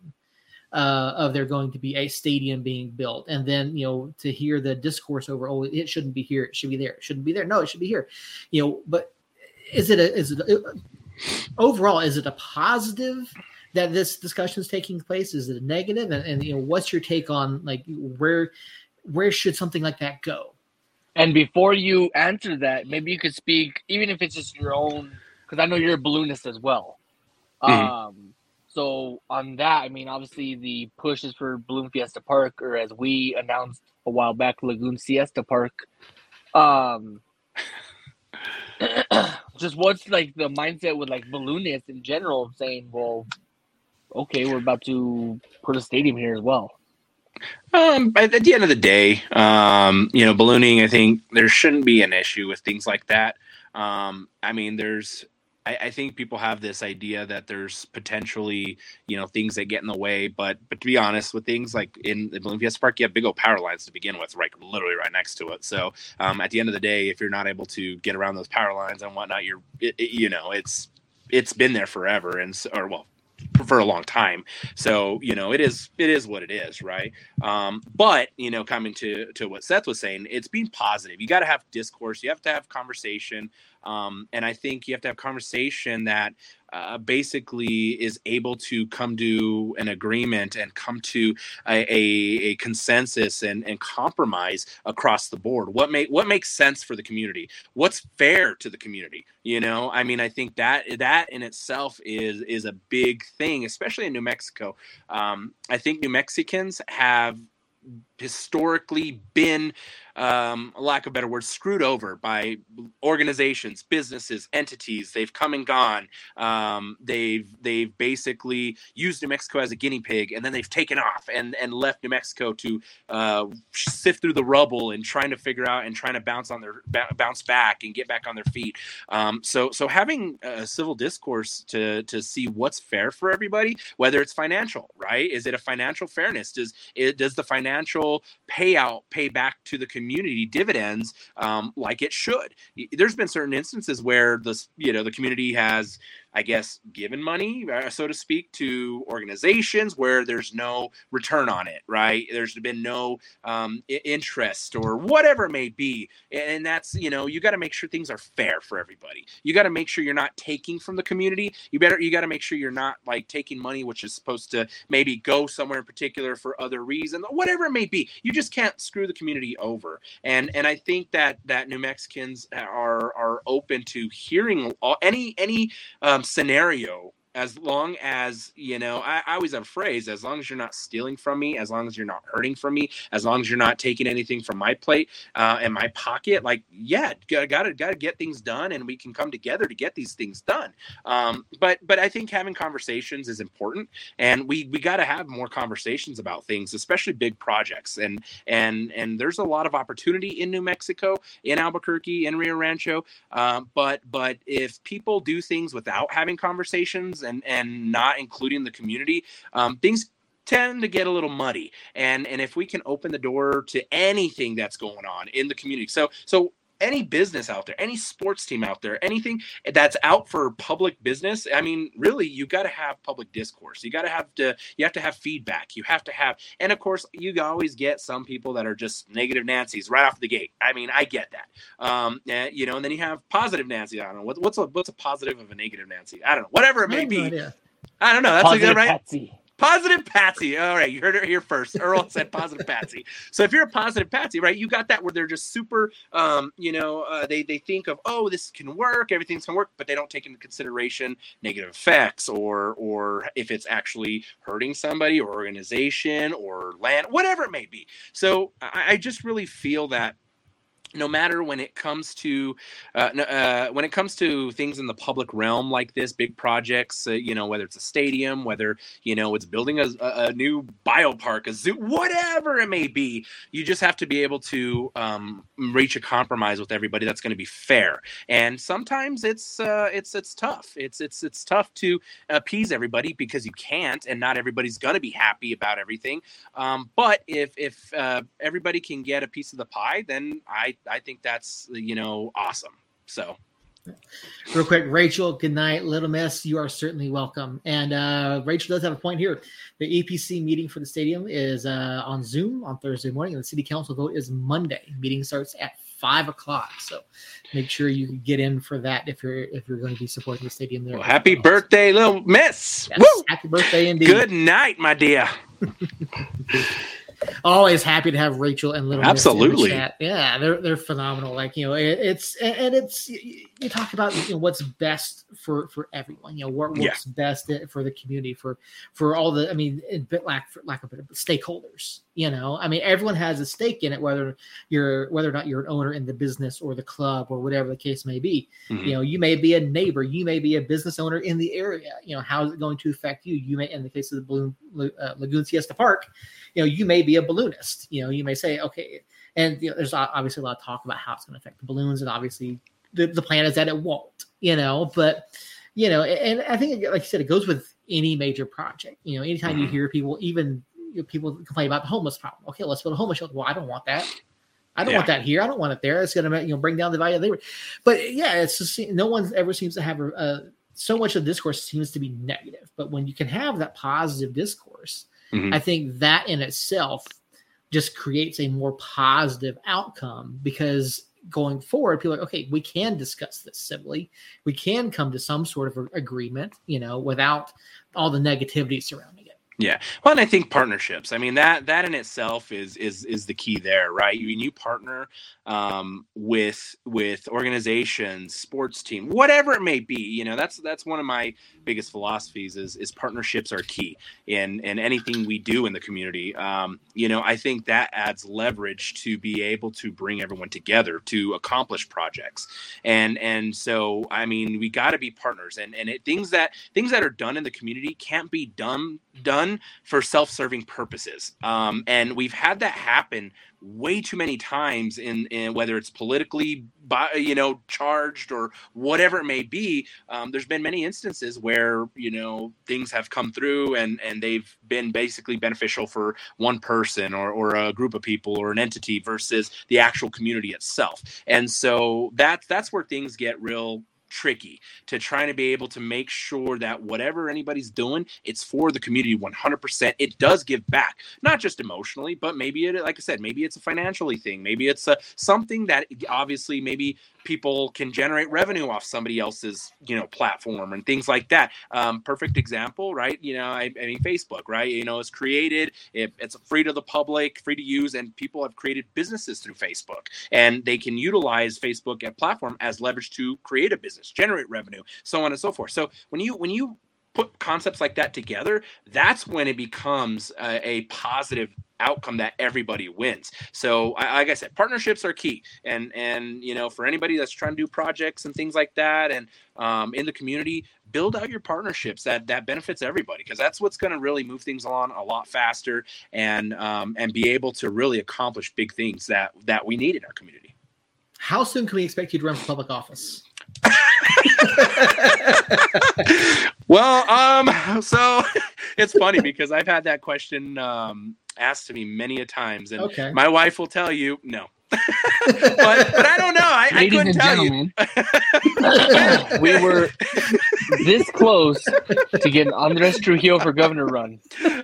Uh, of there going to be a stadium being built, and then you know to hear the discourse over, oh, it shouldn't be here, it should be there, it shouldn't be there. No, it should be here. You know, but is it a is it a, overall is it a positive that this discussion is taking place? Is it a negative? And, and you know, what's your take on like where where should something like that go? And before you answer that, maybe you could speak, even if it's just your own, because I know you're a balloonist as well. Mm-hmm. Um, so on that, I mean, obviously the push is for Balloon Fiesta Park, or as we announced a while back, Lagoon Siesta Park. Um, just what's like the mindset with like balloonists in general, saying, "Well, okay, we're about to put a stadium here as well." Um, at the end of the day, um, you know, ballooning, I think there shouldn't be an issue with things like that. Um, I mean, there's I, I, think people have this idea that there's potentially, you know, things that get in the way. But but to be honest, with things like in the Balloon Fiesta Park, you have big old power lines to begin with, right, literally right next to it. So um, at the end of the day, if you're not able to get around those power lines and whatnot, you're, it, it, you know, it's it's been there forever, and so, or well, for a long time. So you know, it is it is what it is, right? Um, but you know, coming to to what Seth was saying, it's being positive. You got to have discourse. You have to have conversation. Um, and I think you have to have conversation that uh, basically is able to come to an agreement and come to a, a, a, consensus and, and compromise across the board. What make what makes sense for the community? What's fair to the community? You know, I mean, I think that that in itself is is a big thing, especially in New Mexico. Um, I think New Mexicans have historically been um, lack of better words, screwed over by organizations, businesses, entities. They've come and gone. Um, they've they've basically used New Mexico as a guinea pig, and then they've taken off and and left New Mexico to uh, sift through the rubble and trying to figure out and trying to bounce on their bounce back and get back on their feet. Um, so so having a civil discourse to to see what's fair for everybody, whether it's financial, right? Is it a financial fairness? Does it does the financial payout pay back to the community? community dividends um, like it should. There's been certain instances where the you know the community has I guess, given money, uh, so to speak, to organizations where there's no return on it, right? There's been no um, interest or whatever it may be. And that's, you know, you got to make sure things are fair for everybody. You got to make sure you're not taking from the community. You better, you got to make sure you're not like taking money, which is supposed to maybe go somewhere in particular for other reason, whatever it may be. You just can't screw the community over. And, and I think that, that New Mexicans are, are open to hearing all, any, any, um, scenario as long as you know I, I, always have a phrase as long as you're not stealing from me as long as you're not hurting from me as long as you're not taking anything from my plate uh, and my pocket like yeah gotta gotta gotta get things done and we can come together to get these things done. Um, but but i think having conversations is important and we we got to have more conversations about things especially big projects and and and there's a lot of opportunity in new mexico in albuquerque in rio rancho um, but but if people do things without having conversations and and not including the community, um, things tend to get a little muddy. And and if we can open the door to anything that's going on in the community, so so any business out there, any sports team out there, anything that's out for public business, I mean, really, you got to have public discourse. You got to have to, you have to have feedback. You have to have, and of course, you always get some people that are just negative Nancy's right off the gate. I mean, I get that. Um, and, you know, and then you have positive Nancy. I don't know what, what's a what's a positive of a negative Nancy. I don't know. Whatever it may be. I don't know. That's positive a good right. Patsy. Positive Patsy. All right, you heard it here first. Earl said positive Patsy. So if you're a positive Patsy, right, you got that where they're just super, um, you know, uh, they they think of oh this can work, everything's gonna work, but they don't take into consideration negative effects or or if it's actually hurting somebody or organization or land, whatever it may be. So I, I just really feel that no matter when it comes to uh, uh, when it comes to things in the public realm like this big projects uh, you know whether it's a stadium whether you know it's building a, a, new biopark a zoo whatever it may be you just have to be able to um, reach a compromise with everybody that's going to be fair. And sometimes it's uh, it's it's tough. It's it's it's tough to appease everybody because you can't and not everybody's going to be happy about everything. Um, but if if uh, everybody can get a piece of the pie then i I think that's you know awesome. So Real quick, Rachel, good night. Little Miss, you are certainly welcome. And uh, Rachel does have a point here. The EPC meeting for the stadium is uh, on Zoom on Thursday morning, and the city council vote is Monday. Meeting starts at five o'clock. So make sure you get in for that if you're if you're going to be supporting the stadium there. Well, happy birthday, Little Miss! Yes! Happy birthday, indeed. Good night, my dear. always happy to have Rachel and Little absolutely. Yeah, they're they're phenomenal. Like you know, it, it's and it's you talk about you know what's best for for everyone. You know what works yeah. best for the community for for all the. I mean, a bit lack for lack of bit stakeholders. You know, I mean, everyone has a stake in it, whether you're whether or not you're an owner in the business or the club or whatever the case may be. Mm-hmm. You know, you may be a neighbor, you may be a business owner in the area. You know, how is it going to affect you? You may, in the case of the Balloon uh, Lagoon Siesta Park, you know, you may be a balloonist. You know, you may say, okay, and you know, there's obviously a lot of talk about how it's going to affect the balloons, and obviously the, the plan is that it won't. You know, but you know, and I think, like you said, it goes with any major project. You know, anytime mm-hmm. you hear people, even you know, people complain about the homeless problem. Okay, let's build a homeless shelter. Well, I don't want that. I don't yeah. want that here. I don't want it there. It's going to you know bring down the value of labor. But yeah, it's just no one ever seems to have a, a so much of the discourse seems to be negative. But when you can have that positive discourse, mm-hmm. I think that in itself just creates a more positive outcome because going forward, people are like, okay, we can discuss this civilly. We can come to some sort of agreement, you know, without all the negativity surrounding. Yeah. Well, and I think partnerships. I mean that that in itself is is is the key there, right? When you partner um, with with organizations, sports team, whatever it may be, you know, that's that's one of my biggest philosophies is is partnerships are key in in anything we do in the community. Um, you know, I think that adds leverage to be able to bring everyone together to accomplish projects. And and so I mean, we got to be partners and and it, things that things that are done in the community can't be done done for self-serving purposes. Um, and we've had that happen way too many times in, in whether it's politically you know charged or whatever it may be um, there's been many instances where you know things have come through and and they've been basically beneficial for one person or, or a group of people or an entity versus the actual community itself. And so that's that's where things get real tricky to trying to be able to make sure that whatever anybody's doing, it's for the community 100%. It does give back, not just emotionally, but maybe it, like I said, maybe it's a financially thing. Maybe it's a, something that obviously maybe people can generate revenue off somebody else's you know platform and things like that. Um, perfect example right? You know I, I, mean facebook right? You know it's created it, it's free to the public free to use and people have created businesses through facebook. And they can utilize facebook as platform as leverage to create a business generate revenue so on and so forth. So when you when you put concepts like that together, that's when it becomes a, a positive outcome that everybody wins. So, like I said, partnerships are key, and and you know, for anybody that's trying to do projects and things like that, and um, in the community, build out your partnerships that that benefits everybody because that's what's going to really move things along a lot faster and um, and be able to really accomplish big things that that we need in our community. How soon can we expect you to run for public office? well, um, so it's funny because I've had that question um, asked to me many a times, and okay. my wife will tell you no. But, but I don't know. I, I couldn't tell gentlemen, you. we were this close to getting Andres Trujillo for governor run.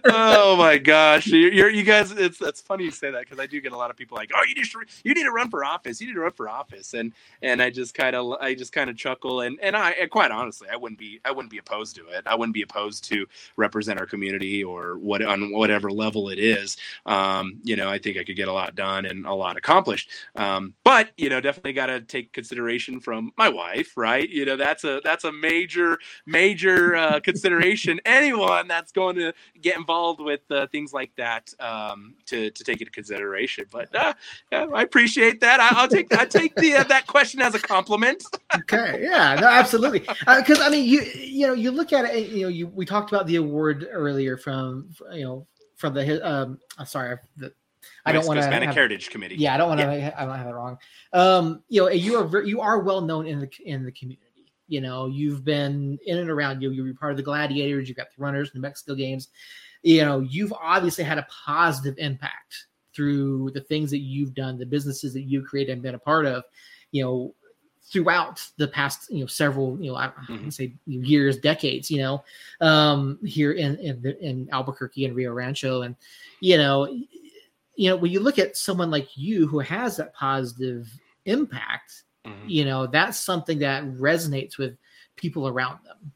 Oh my gosh, you're, you're you guys. It's it's funny you say that because I do get a lot of people like, oh, you just you need to run for office. You need to run for office, and and I just kind of I just kind of chuckle and and I and quite honestly, I wouldn't be I wouldn't be opposed to it. I wouldn't be opposed to represent our community or what on whatever level it is. Um, you know, I think I could get a lot done and a lot accomplished. Um, but you know, definitely got to take consideration from my wife, right? You know, that's a that's a major major uh, consideration. Anyone that's going to get involved with uh, things like that um, to to take into consideration. But uh, yeah, I appreciate that. I, will take I take the uh, that question as a compliment. okay, yeah, no, absolutely. Because uh, I mean, you you know, you look at it. You know, you we talked about the award earlier from you know from the um sorry the I don't want to Hispanic have, Heritage Committee. Yeah, I don't want to. Yeah. I don't have it wrong. Um, you know, you are you are well known in the in the community. You know, you've been in and around. You you're part of the Gladiators. You've got the Runners, New Mexico Games. You know, you've obviously had a positive impact through the things that you've done, the businesses that you created and been a part of. You know, throughout the past you know several you know I mm-hmm. say years decades you know um here in in, the, in Albuquerque and Rio Rancho and you know you know, when you look at someone like you who has that positive impact, mm-hmm. you know, that's something that resonates with people around them.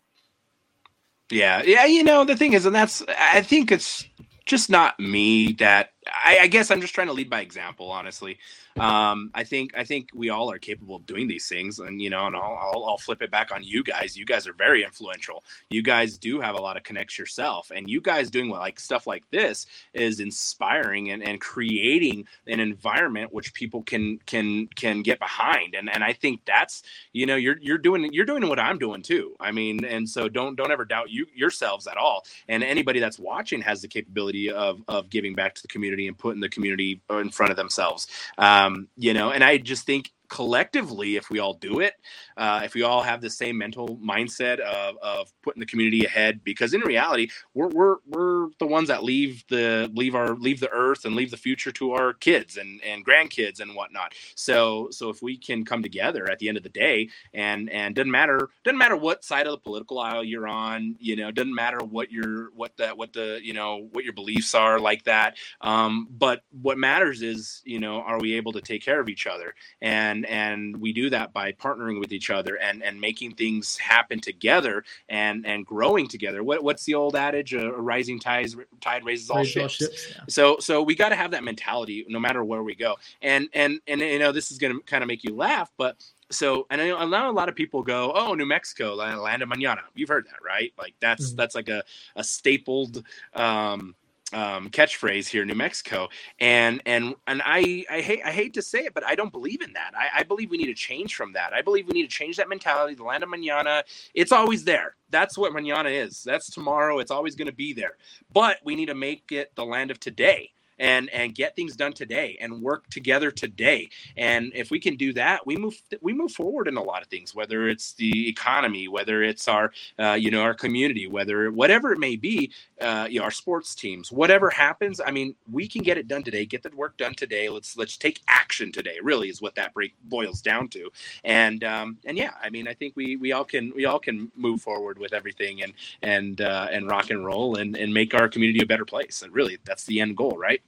Yeah. Yeah. You know, the thing is, and that's, I think it's just not me that I, I guess I'm just trying to lead by example, honestly um, I think I think we all are capable of doing these things, and you know, and I'll, I'll, I'll flip it back on you guys. You guys are very influential. You guys do have a lot of connects yourself, and you guys doing like stuff like this is inspiring and, and creating an environment which people can can can get behind. And and I think that's you know you're you're doing you're doing what I'm doing too. I mean, and so don't don't ever doubt you yourselves at all. And anybody that's watching has the capability of of giving back to the community and putting the community in front of themselves. Um, you know, and I just think collectively, if we all do it, uh, if we all have the same mental mindset of, of putting the community ahead, because in reality, we're, we're, we're the ones that leave the leave our leave the earth and leave the future to our kids and, and grandkids and whatnot. So so if we can come together at the end of the day, and and doesn't matter doesn't matter what side of the political aisle you're on, you know, doesn't matter what your what the what the you know what your beliefs are like that. Um, but what matters is you know are we able to take care of each other and and we do that by partnering with each other and and making things happen together and and growing together. What what's the old adage? A, a rising tide tide raises all ships. All ships yeah. So so we got to have that mentality no matter where we go. And and and you know this is going to kind of make you laugh, but so and I know, a lot of people go, "Oh, New Mexico, land of mañana." You've heard that, right? Like that's mm-hmm. that's like a a stapled um, um, catchphrase here New Mexico, and and and I I hate I hate to say it, but I don't believe in that. I, I believe we need to change from that. I believe we need to change that mentality. The land of manana, it's always there. That's what manana is. That's tomorrow. It's always going to be there. But we need to make it the land of today and and get things done today and work together today. And if we can do that we move we move forward in a lot of things whether it's the economy whether it's our uh, you know our community whether whatever it may be uh, you know our sports teams whatever happens i mean we can get it done today get the work done today. Let's let's take action today really is what that break boils down to. And um and yeah i mean i think we we all can we all can move forward with everything and and uh, and rock and roll and and make our community a better place. And really that's the end goal right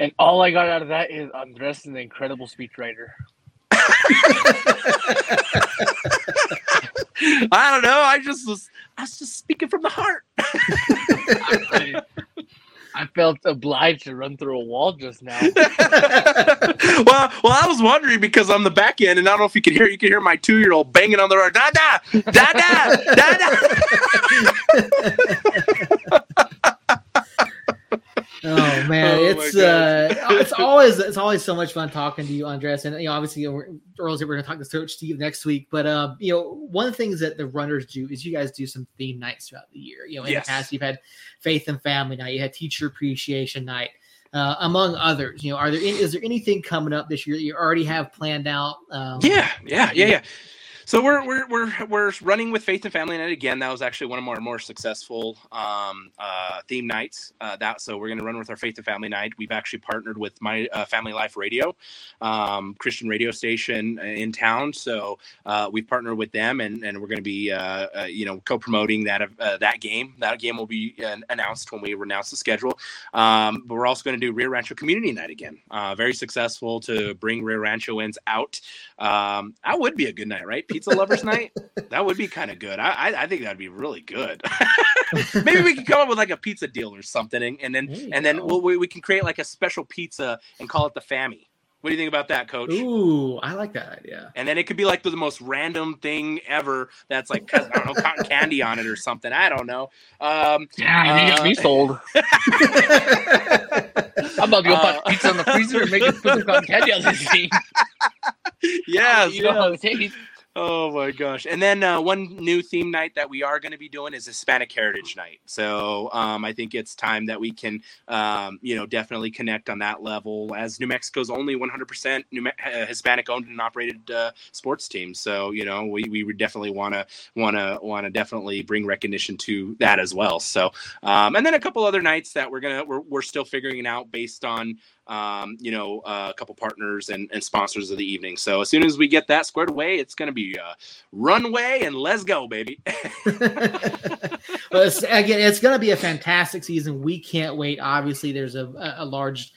And all I got out of that is Andres is an incredible speechwriter. I don't know. I just was I was just speaking from the heart. I, I felt obliged to run through a wall just now. well, well, I was wondering because on the back end, and I don't know if you can hear, you can hear my two year old banging on the door, da da da da da da. Oh man, Oh, it's uh, it's always it's always so much fun talking to you, Andres. And you know, obviously, you know, we're, Earl's here. We're going to talk to Coach Steve next week. But uh, you know, one of the things that the runners do is you guys do some theme nights throughout the year. You know, in Yes. the past, you've had Faith and Family Night, you had Teacher Appreciation Night, uh, among others. You know, are there any, is there anything coming up this year that you already have planned out? Um, Yeah, yeah, yeah, yeah. So we're we're we're we're running with Faith and Family Night again. That was actually one of our more successful um, uh, theme nights. Uh, that so we're going to run with our Faith and Family Night. We've actually partnered with my uh, Family Life Radio, um, Christian radio station in town. So uh, we've partnered with them, and, and we're going to be uh, uh, you know co-promoting that uh, that game. That game will be uh, announced when we announce the schedule. Um, but we're also going to do Rio Rancho Community Night again. Uh, very successful to bring Rio Ranchoans out. Um, that would be a good night, right? Pizza lovers night. That would be kind of good. I, I I think that'd be really good. Maybe we could come up with like a pizza deal or something, and, and then There you and then we'll, we we can create like a special pizza and call it the Fammy. What do you think about that, Coach? Ooh, I like that idea. And then it could be like the most random thing ever. That's like I don't know, cotton candy on it or something. I don't know. Um, Damn, you got me Uh, sold. I'm about to go Uh, put pizza in the freezer and make it put some cotton candy on this thing. yes, you know how yes. Oh my gosh! And then uh, one new theme night that we are going to be doing is Hispanic Heritage Night. So um, I think it's time that we can, um, you know, definitely connect on that level. As New Mexico's only 100% New Me- uh, Hispanic owned and operated uh, sports team, so you know we, we would definitely want to want to want to definitely bring recognition to that as well. So um, and then a couple other nights that we're gonna we're, we're still figuring out based on um, you know, uh, a couple partners and, and sponsors of the evening. So as soon as we get that squared away, it's going to be uh, runway and let's go, baby. but it's, again, it's going to be a fantastic season. We can't wait. Obviously, there's a, a large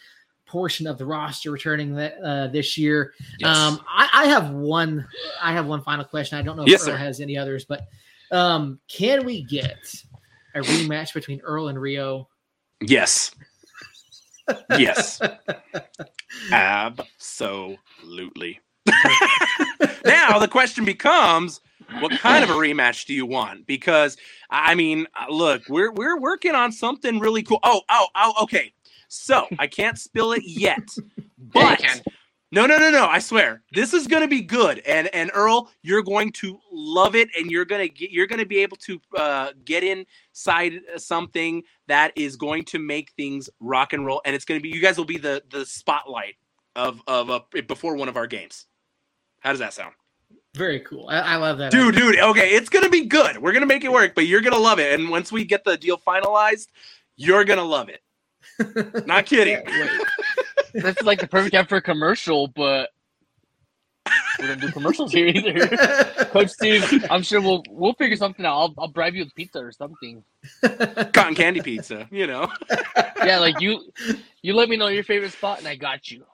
portion of the roster returning that, uh, this year. Um, I, I have one. I have one final question. I don't know if Yes, Earl sir. has any others, but um, can we get a rematch between Earl and Rio? yes. Yes. Absolutely. now the question becomes what kind of a rematch do you want? Because I mean, look, we're we're working on something really cool. Oh, oh, oh, okay. So I can't spill it yet, Yeah, but can. No, no, no, no. I swear, this is gonna be good. And and Earl, you're going to love it, and you're gonna get you're gonna be able to uh, get inside something that is going to make things rock and roll. And it's gonna be you guys will be the the spotlight of of uh, before one of our games. How does that sound? Very cool. I, I love that. dude dude okay it's gonna be good we're gonna make it work but you're gonna love it and once we get the deal finalized you're gonna love it not kidding This is like the perfect time for a commercial, but we don't do commercials here either. Coach Steve, I'm sure we'll we'll figure something out. I'll, I'll bribe you with pizza or something. cotton candy pizza you know Yeah, like you you let me know your favorite spot and I got you.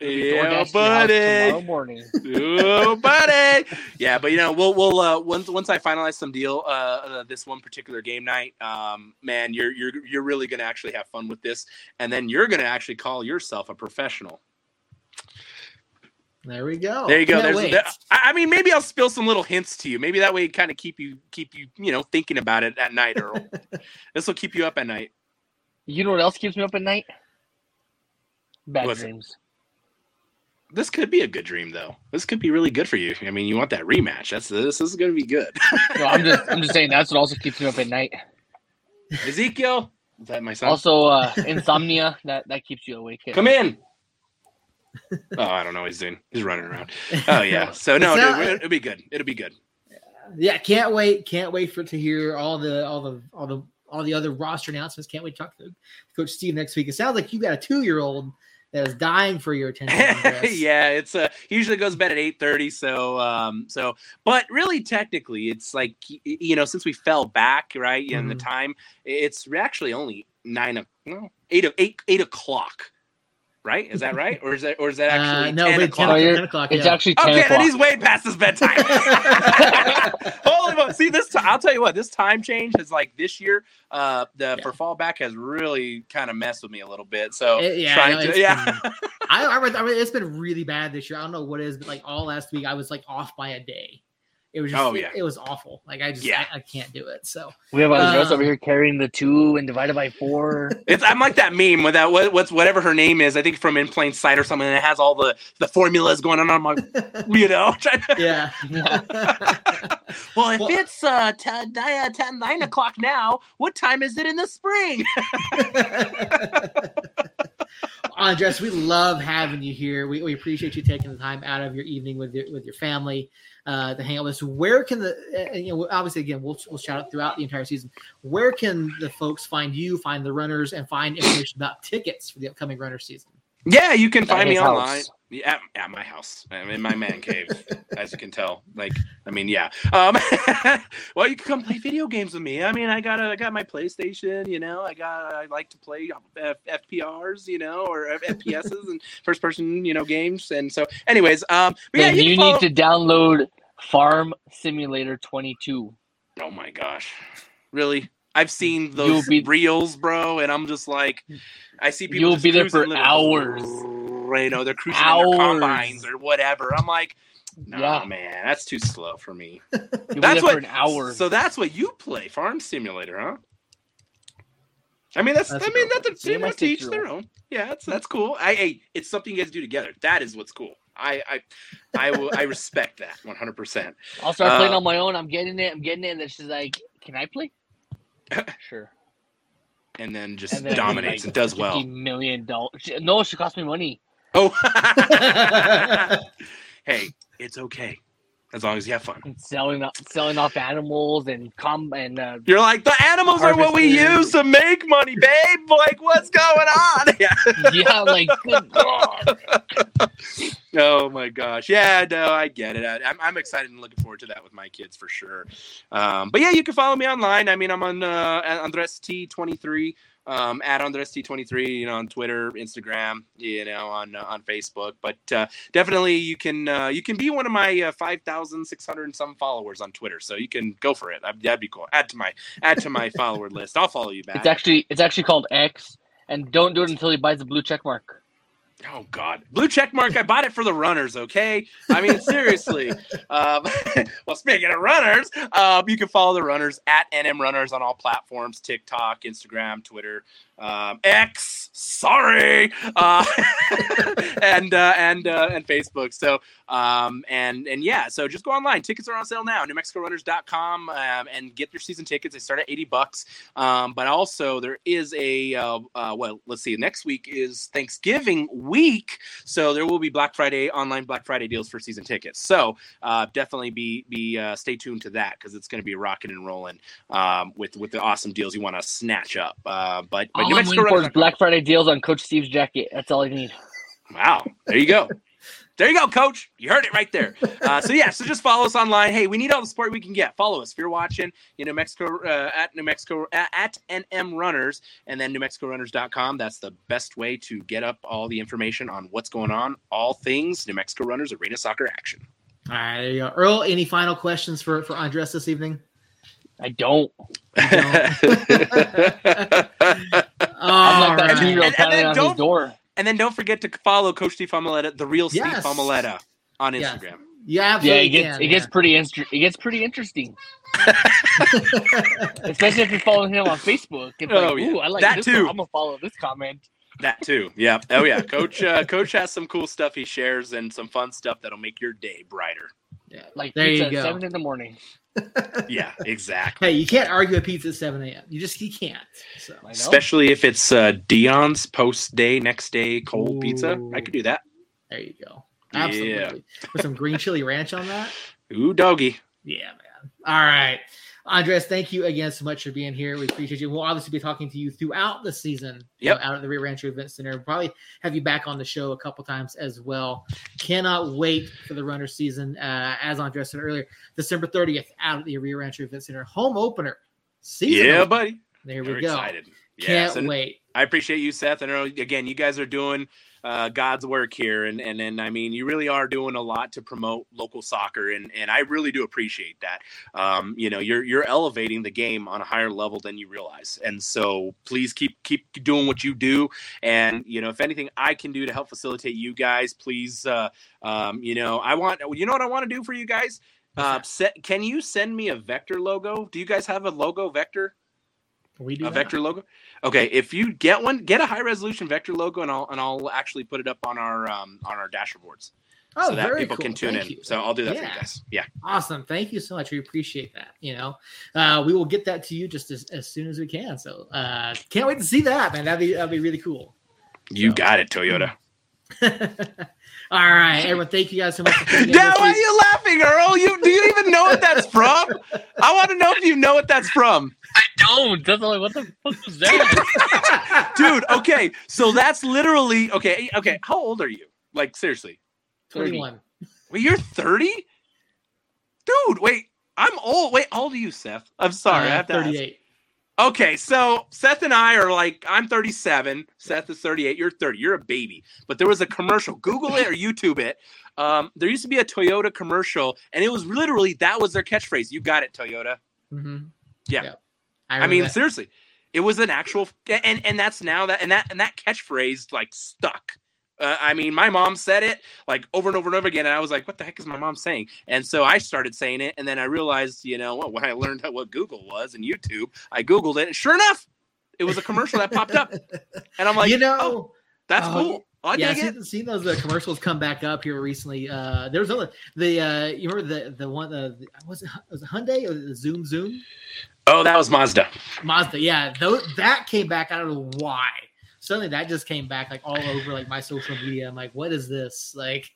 Yeah DoorDash to your house Tomorrow buddy morning. oh buddy yeah but you know we'll we'll uh once once i finalize some deal uh, uh this one particular game night um man you're you're you're really gonna actually have fun with this and then you're gonna actually call yourself a professional there we go. There you go. There- I mean, maybe I'll spill some little hints to you. Maybe that way, kind of keep you, keep you, you know, thinking about it at night, Earl. this will keep you up at night. You know what else keeps me up at night? Bad What's it? Dreams. This could be a good dream, though. This could be really good for you. I mean, you want that rematch. That's this. This is going to be good. No, I'm just I'm just saying that's what also keeps me up at night. Ezekiel, is that my son? Also, uh, insomnia that that keeps you awake. Come in. oh, I don't know what he's doing. He's running around. Oh yeah. So no, not- dude, it'll be good. It'll be good. Yeah, can't wait. Can't wait for to hear all the all the all the all the other roster announcements. Can't wait to talk to Coach Steve next week. It sounds like you got a two year old that is dying for your attention. Yeah, it's uh he usually goes to bed at eight thirty. So um so but really technically it's like you know since we fell back right in the Mhm. time it's actually only nine o- no eight o- eight eight o'clock. Right? Is that right? Or is that or is that actually Uh, no, 10 but 10 o'clock? Oh, o'clock, you're- 10 o'clock. It's yeah. actually ten Okay, o'clock. then he's way past his bedtime. Holy moly! See this? Time, I'll tell you what. This time change is like this year. Uh, the Yeah. for fallback has really kind of messed with me a little bit. So It- yeah, trying no, to, it's yeah. I, I, I it's been really bad this year. I don't know what it is, but like all last week, I was like off by a day. It was just, Oh, yeah. it, was awful. Like I just, Yeah. I, I can't do it. So we have Andres Uh, over here carrying the two and divided by four. It's I'm like that meme with that what, what's whatever her name is. I think from In Plain Sight or something. And it has all the the formulas going on. I'm like, you know. trying to- yeah. well, if Well- it's uh, 10, nine, 10, 9 o'clock now, what time is it in the spring? Andres, we love having you here. We, we appreciate you taking the time out of your evening with your with your family uh, to hang out with us. Where can the uh, you know obviously again we'll we'll shout out throughout the entire season. Where can the folks find you, find the runners, and find information about tickets for the upcoming runner season? Yeah, you can find me his online. Yeah, at, at my house. I'm in my man cave, as you can tell. Like, I mean, yeah. Um, well, you can come play video games with me. I mean, I got a, I got my PlayStation. You know, I got I like to play F- FPRs, you know, or F- FPSs and first person, you know, games. And so, anyways, um, but yeah, you, you follow- need to download Farm Simulator 22. Oh my gosh, really? I've seen those be- reels, bro, and I'm just like, I see people. You'll just be there for little- hours. You know, they're cruising in Hours. their combines or whatever. I'm like, no, Yeah. man, that's too slow for me. You'll be That's there what- for an hour. So that's what you play, Farm Simulator, huh? I mean, that's, That's I mean, that's Me a, you and know, teach their own. Yeah, that's that's cool. I, hey, it's something you guys do together. That is what's cool. I, I, I will, I respect that 100. percent I'll start playing uh, on my own. I'm getting it. I'm getting it. And then she's like, "Can I play?" Sure. And then just And then dominates like, and does well. Million dollars. No, she cost me money. Oh, hey, it's okay as long as you have fun. And selling off, selling off animals and com and uh, You're like the animals are what we use to make money, babe. Like, what's going on? Yeah. yeah, like good god. Oh my gosh. Yeah, no, I get it. I, I'm, I'm excited and looking forward to that with my kids for sure. Um, but yeah, you can follow me online. I mean, I'm on uh, Andres T23, um, at Andres T23, you know, on Twitter, Instagram, you know, on uh, on Facebook. But uh, definitely, you can uh, you can be one of my uh, 5,600 and some followers on Twitter. So you can go for it. That'd, that'd be cool. Add to my add to my follower list. I'll follow you back. It's actually it's actually called X, and don't do it until he buys the blue check mark. Oh God, blue check mark. I bought it for the runners. Okay, I mean seriously. um, well, speaking of runners, um, you can follow the runners at NM Runners on all platforms: TikTok, Instagram, Twitter, um, X. Sorry, uh, and uh, and uh, and Facebook. So um, and and yeah, so just go online. Tickets are on sale now. NewMexicoRunners.com um, and get your season tickets. They start at eighty bucks. Um, but also there is a uh, uh, well, let's see. Next week is Thanksgiving week, so there will be Black Friday online Black Friday deals for season tickets. So uh, definitely be be uh, stay tuned to that because it's going to be rocking and rolling um, with with the awesome deals you want to snatch up. Uh, but but All New I'm waiting for is Black Friday deals on Coach Steve's jacket. That's all I need. Wow. There you go. There you go, coach. You heard it right there. Uh, so yeah, so just follow us online. Hey, we need all the support we can get. Follow us if you're watching. You know, Mexico uh, at New Mexico at, at NM Runners, and then NewMexicoRunners.com. That's the best way to get up all the information on what's going on, all things New Mexico Runners Arena Soccer action. All right, there you go. Earl, any final questions for for Andres this evening? I don't. All I'm like that right. two year old And- and pounding on don't- his door. And then don't forget to follow Coach Steve Famaletta, the real Steve Yes. Famaletta, on Yes. Instagram. Yeah, Yeah, absolutely. it gets can, it gets pretty inter- it gets pretty interesting, especially if you're following him on Facebook. It's Oh, like, yeah. ooh, I like That this too. One. I'm gonna follow this comment. That too. Yeah. Oh yeah. Coach uh, Coach has some cool stuff he shares and some fun stuff that'll make your day brighter. Yeah. Like There pizza you at go. seven in the morning. Yeah, exactly. Hey, you can't argue with pizza at 7 a.m. You just you can't. So Especially if it's uh, Dion's post day, next day cold pizza. I could do that. there you go. Yeah. Absolutely. With some green chili ranch on that. Ooh, doggy. Yeah, man. All right. Andres, thank you again so much for being here. We appreciate you. We'll obviously be talking to you throughout the season Yep. uh, out at the Rio Rancho Event Center. We'll probably have you back on the show a couple times as well. Cannot wait for the runner season. Uh, as Andres said earlier, December 30th out at the Rio Rancho Event Center. Home opener. Season Yeah, opener. buddy. There we Very go. excited. Can't Yes, wait. I appreciate you, Seth. I know again, you guys are doing uh, God's work here, and and and I mean, you really are doing a lot to promote local soccer, and and I really do appreciate that. Um, you know, you're you're elevating the game on a higher level than you realize, and so please keep keep doing what you do. And you know, if anything I can do to help facilitate you guys, please. Uh, um, you know, I want you know what I want to do for you guys. Uh, Seth, can you send me a vector logo? Do you guys have a logo vector? We do a that. vector logo. Okay, if you get one, get a high resolution vector logo, and I'll and I'll actually put it up on our um, on our dashboards Oh, so that people cool. can tune Thank in. you. So I'll do that for you guys. Yeah, Awesome. Thank you so much. We appreciate that. You know, uh, we will get that to you just as, as soon as we can. So uh, can't wait to see that, man. That'd be that'd be really cool. you So- got it, Toyota. All right, everyone. Thank you guys so much. For Dad, why are you laughing, Earl? You do you even know what that's from? I want to know if you know what that's from, I don't. That's like what the fuck was that? dude. Okay, so that's literally okay. Okay, how old are you? Like seriously, Twenty-one. wait, you're thirty, dude. Wait, I'm old. Wait, how old are you, Seth? I'm sorry, I Uh, have to ask. Okay, so Seth and I are like, I'm 37. Seth is 38. You're 30. You're a baby. But there was a commercial. Google it or YouTube it. Um, there used to be a Toyota commercial, and it was literally that was their catchphrase. You got it, Toyota. Mm-hmm. Yeah. I, remember mean, that. seriously, it was an actual, and and that's now that and that and that catchphrase like stuck. Uh, I mean, my mom said it like over and over and over again, and I was like, "What the heck is my mom saying?" And so I started saying it, and then I realized, you know, when I learned what Google was and YouTube, I googled it, and sure enough, it was a commercial that popped up, and I'm like, you know, oh, that's oh, cool. I yeah, it. seen, seen those uh, commercials come back up here recently. Uh, there was other the uh, you remember the the one uh, the, was it was it Hyundai or the Zoom Zoom Oh, that was Mazda. Mazda? Yeah, those, that came back. I don't know why. Suddenly that just came back like all over like my social media. I'm like, what is this? Like,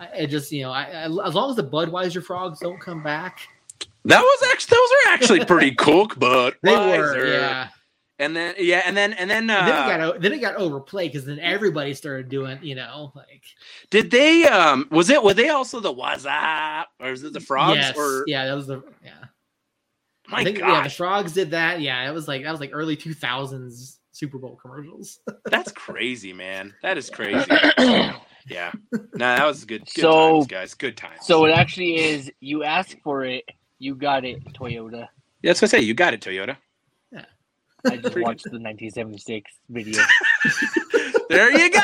I, it just you know, I, I, as long as the Budweiser frogs don't come back, That was actually those were actually pretty cool, but they were yeah. And then yeah, and then and then uh, And then it got then it got overplayed because then everybody started doing you know like Did they um was it were they also the what's up or is it the frogs yes, or yeah that was the yeah my I think, yeah, the frogs did that. Yeah, it was like that was like early two thousands Super Bowl commercials. that's crazy man that is crazy yeah no that was good good So- times guys good times so it actually is. You ask for it, you got it. Toyota. yeah, that's what I say you got it Toyota Yeah. I just watched the 1976 video. there you go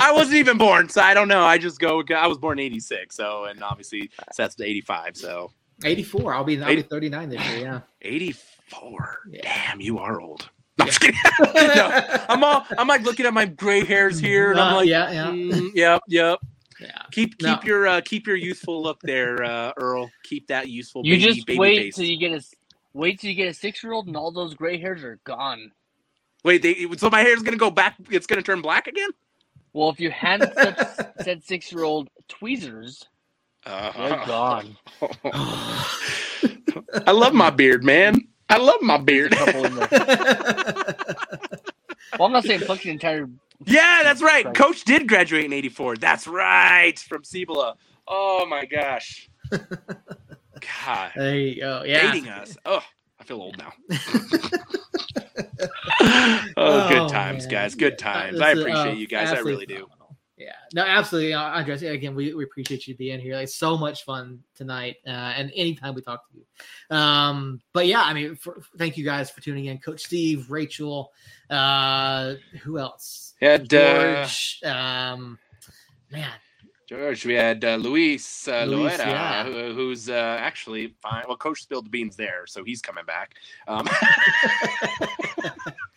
I wasn't even born so I don't know I just go I was born in 86 so and obviously Seth's the 85 so Eighty four. I'll be I'll be thirty nine this year. Yeah. 84 Yeah. damn you are old No, I'm. No, I'm all I'm like looking at my gray hairs here and I'm Uh, like yeah, yeah, mm, yep yep yeah. Keep keep No. your uh, keep your youthful look there, uh, Earl. Keep that youthful. You baby, just baby wait face. till you get a wait till you get a six year old and all those gray hairs are gone. Wait, they, so my hair is gonna go back. It's gonna turn black again. Well, if you hadn't such, said six year old tweezers, Uh, they're gone. I love my beard, man. I love my There's a beard. couple in there. Well, I'm not saying fuck the entire. yeah, that's right. Right. Coach did graduate in '84. That's right, from Cibola. Oh my gosh. God, there you go. Yeah. dating us. Oh, I feel old now. oh, good oh, times, man. guys. Good times. it's, I appreciate oh, you guys. I really do. Yeah, no, absolutely, uh, Andres. Again, we, we appreciate you being here. Like so much fun tonight, uh, and anytime we talk to you. Um, but yeah, I mean, for, thank you guys for tuning in, Coach Steve, Rachel, uh, who else? And, uh, George. Um, man, George, we had uh, Luis, uh, Luis, Loera, yeah. who, who's uh, actually fine. Well, Coach spilled the beans there, so he's coming back. Um,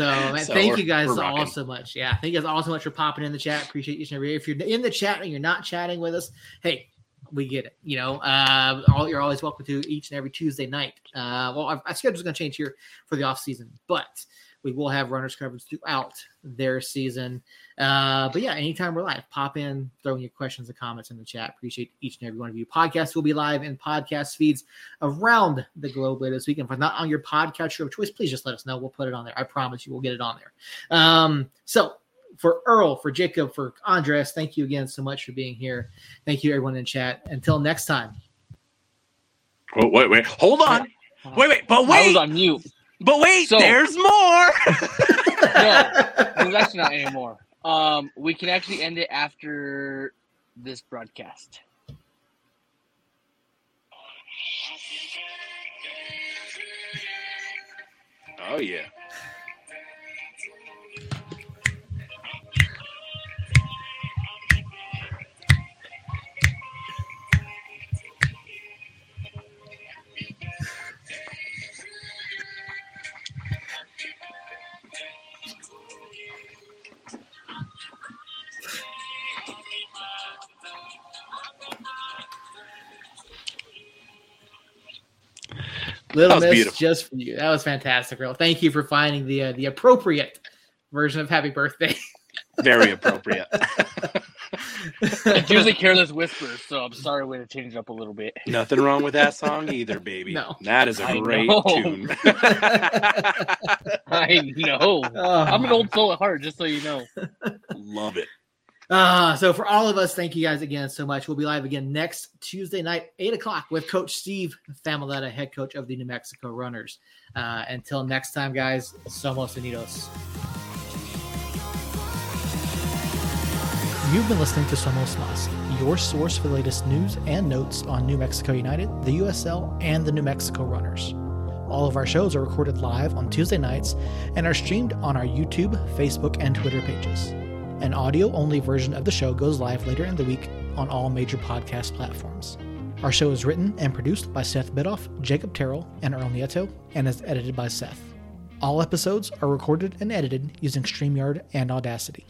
So, So thank you guys all so much. Yeah, thank you guys all so much for popping in the chat. Appreciate each and every. If you're in the chat and you're not chatting with us, hey, we get it. You know, uh, all, you're always welcome to each and every Tuesday night. Uh, well, our, our schedule's going to change here for the off season, but we will have runners coverage throughout their season. Uh, but yeah, anytime we're live, pop in, throw in your questions and comments in the chat. Appreciate each and every one of you. Podcasts will be live in podcast feeds around the globe later this week. And if it's not on your podcatcher of choice, please just let us know. We'll put it on there. I promise you, we'll get it on there. Um, so for Earl, for Jacob, for Andres, thank you again so much for being here. Thank you, everyone in chat. Until next time. oh, wait, wait, hold on. Wait, wait, but wait. I was wait, on mute. But wait, So- there's more. There's actually not anymore. Um, we can actually end it after this broadcast. oh yeah. Little That was Miss beautiful. just for you. That was fantastic, Earl. Thank you for finding the uh, the appropriate version of Happy Birthday. Very appropriate. It's usually Careless Whispers, so I'm sorry we had to change it up a little bit. Nothing wrong with that song either, baby. No. That is a I great know. tune. I know. Oh. I'm an old soul at heart, just so you know. Love it. Uh, so for all of us, thank you guys again so much. We'll be live again next Tuesday night, eight o'clock, with Coach Steve Familetta, head coach of the New Mexico Runners. Uh, until next time, guys, somos unidos. You've been listening to Somos Mas, your source for the latest news and notes on New Mexico United, the USL, and the New Mexico Runners. All of our shows are recorded live on Tuesday nights and are streamed on our YouTube, Facebook, and Twitter pages. An audio only version of the show goes live later in the week on all major podcast platforms. Our show is written and produced by Seth Bidoff, Jacob Terrell, and Earl Nieto, and is edited by Seth. All episodes are recorded and edited using StreamYard and Audacity.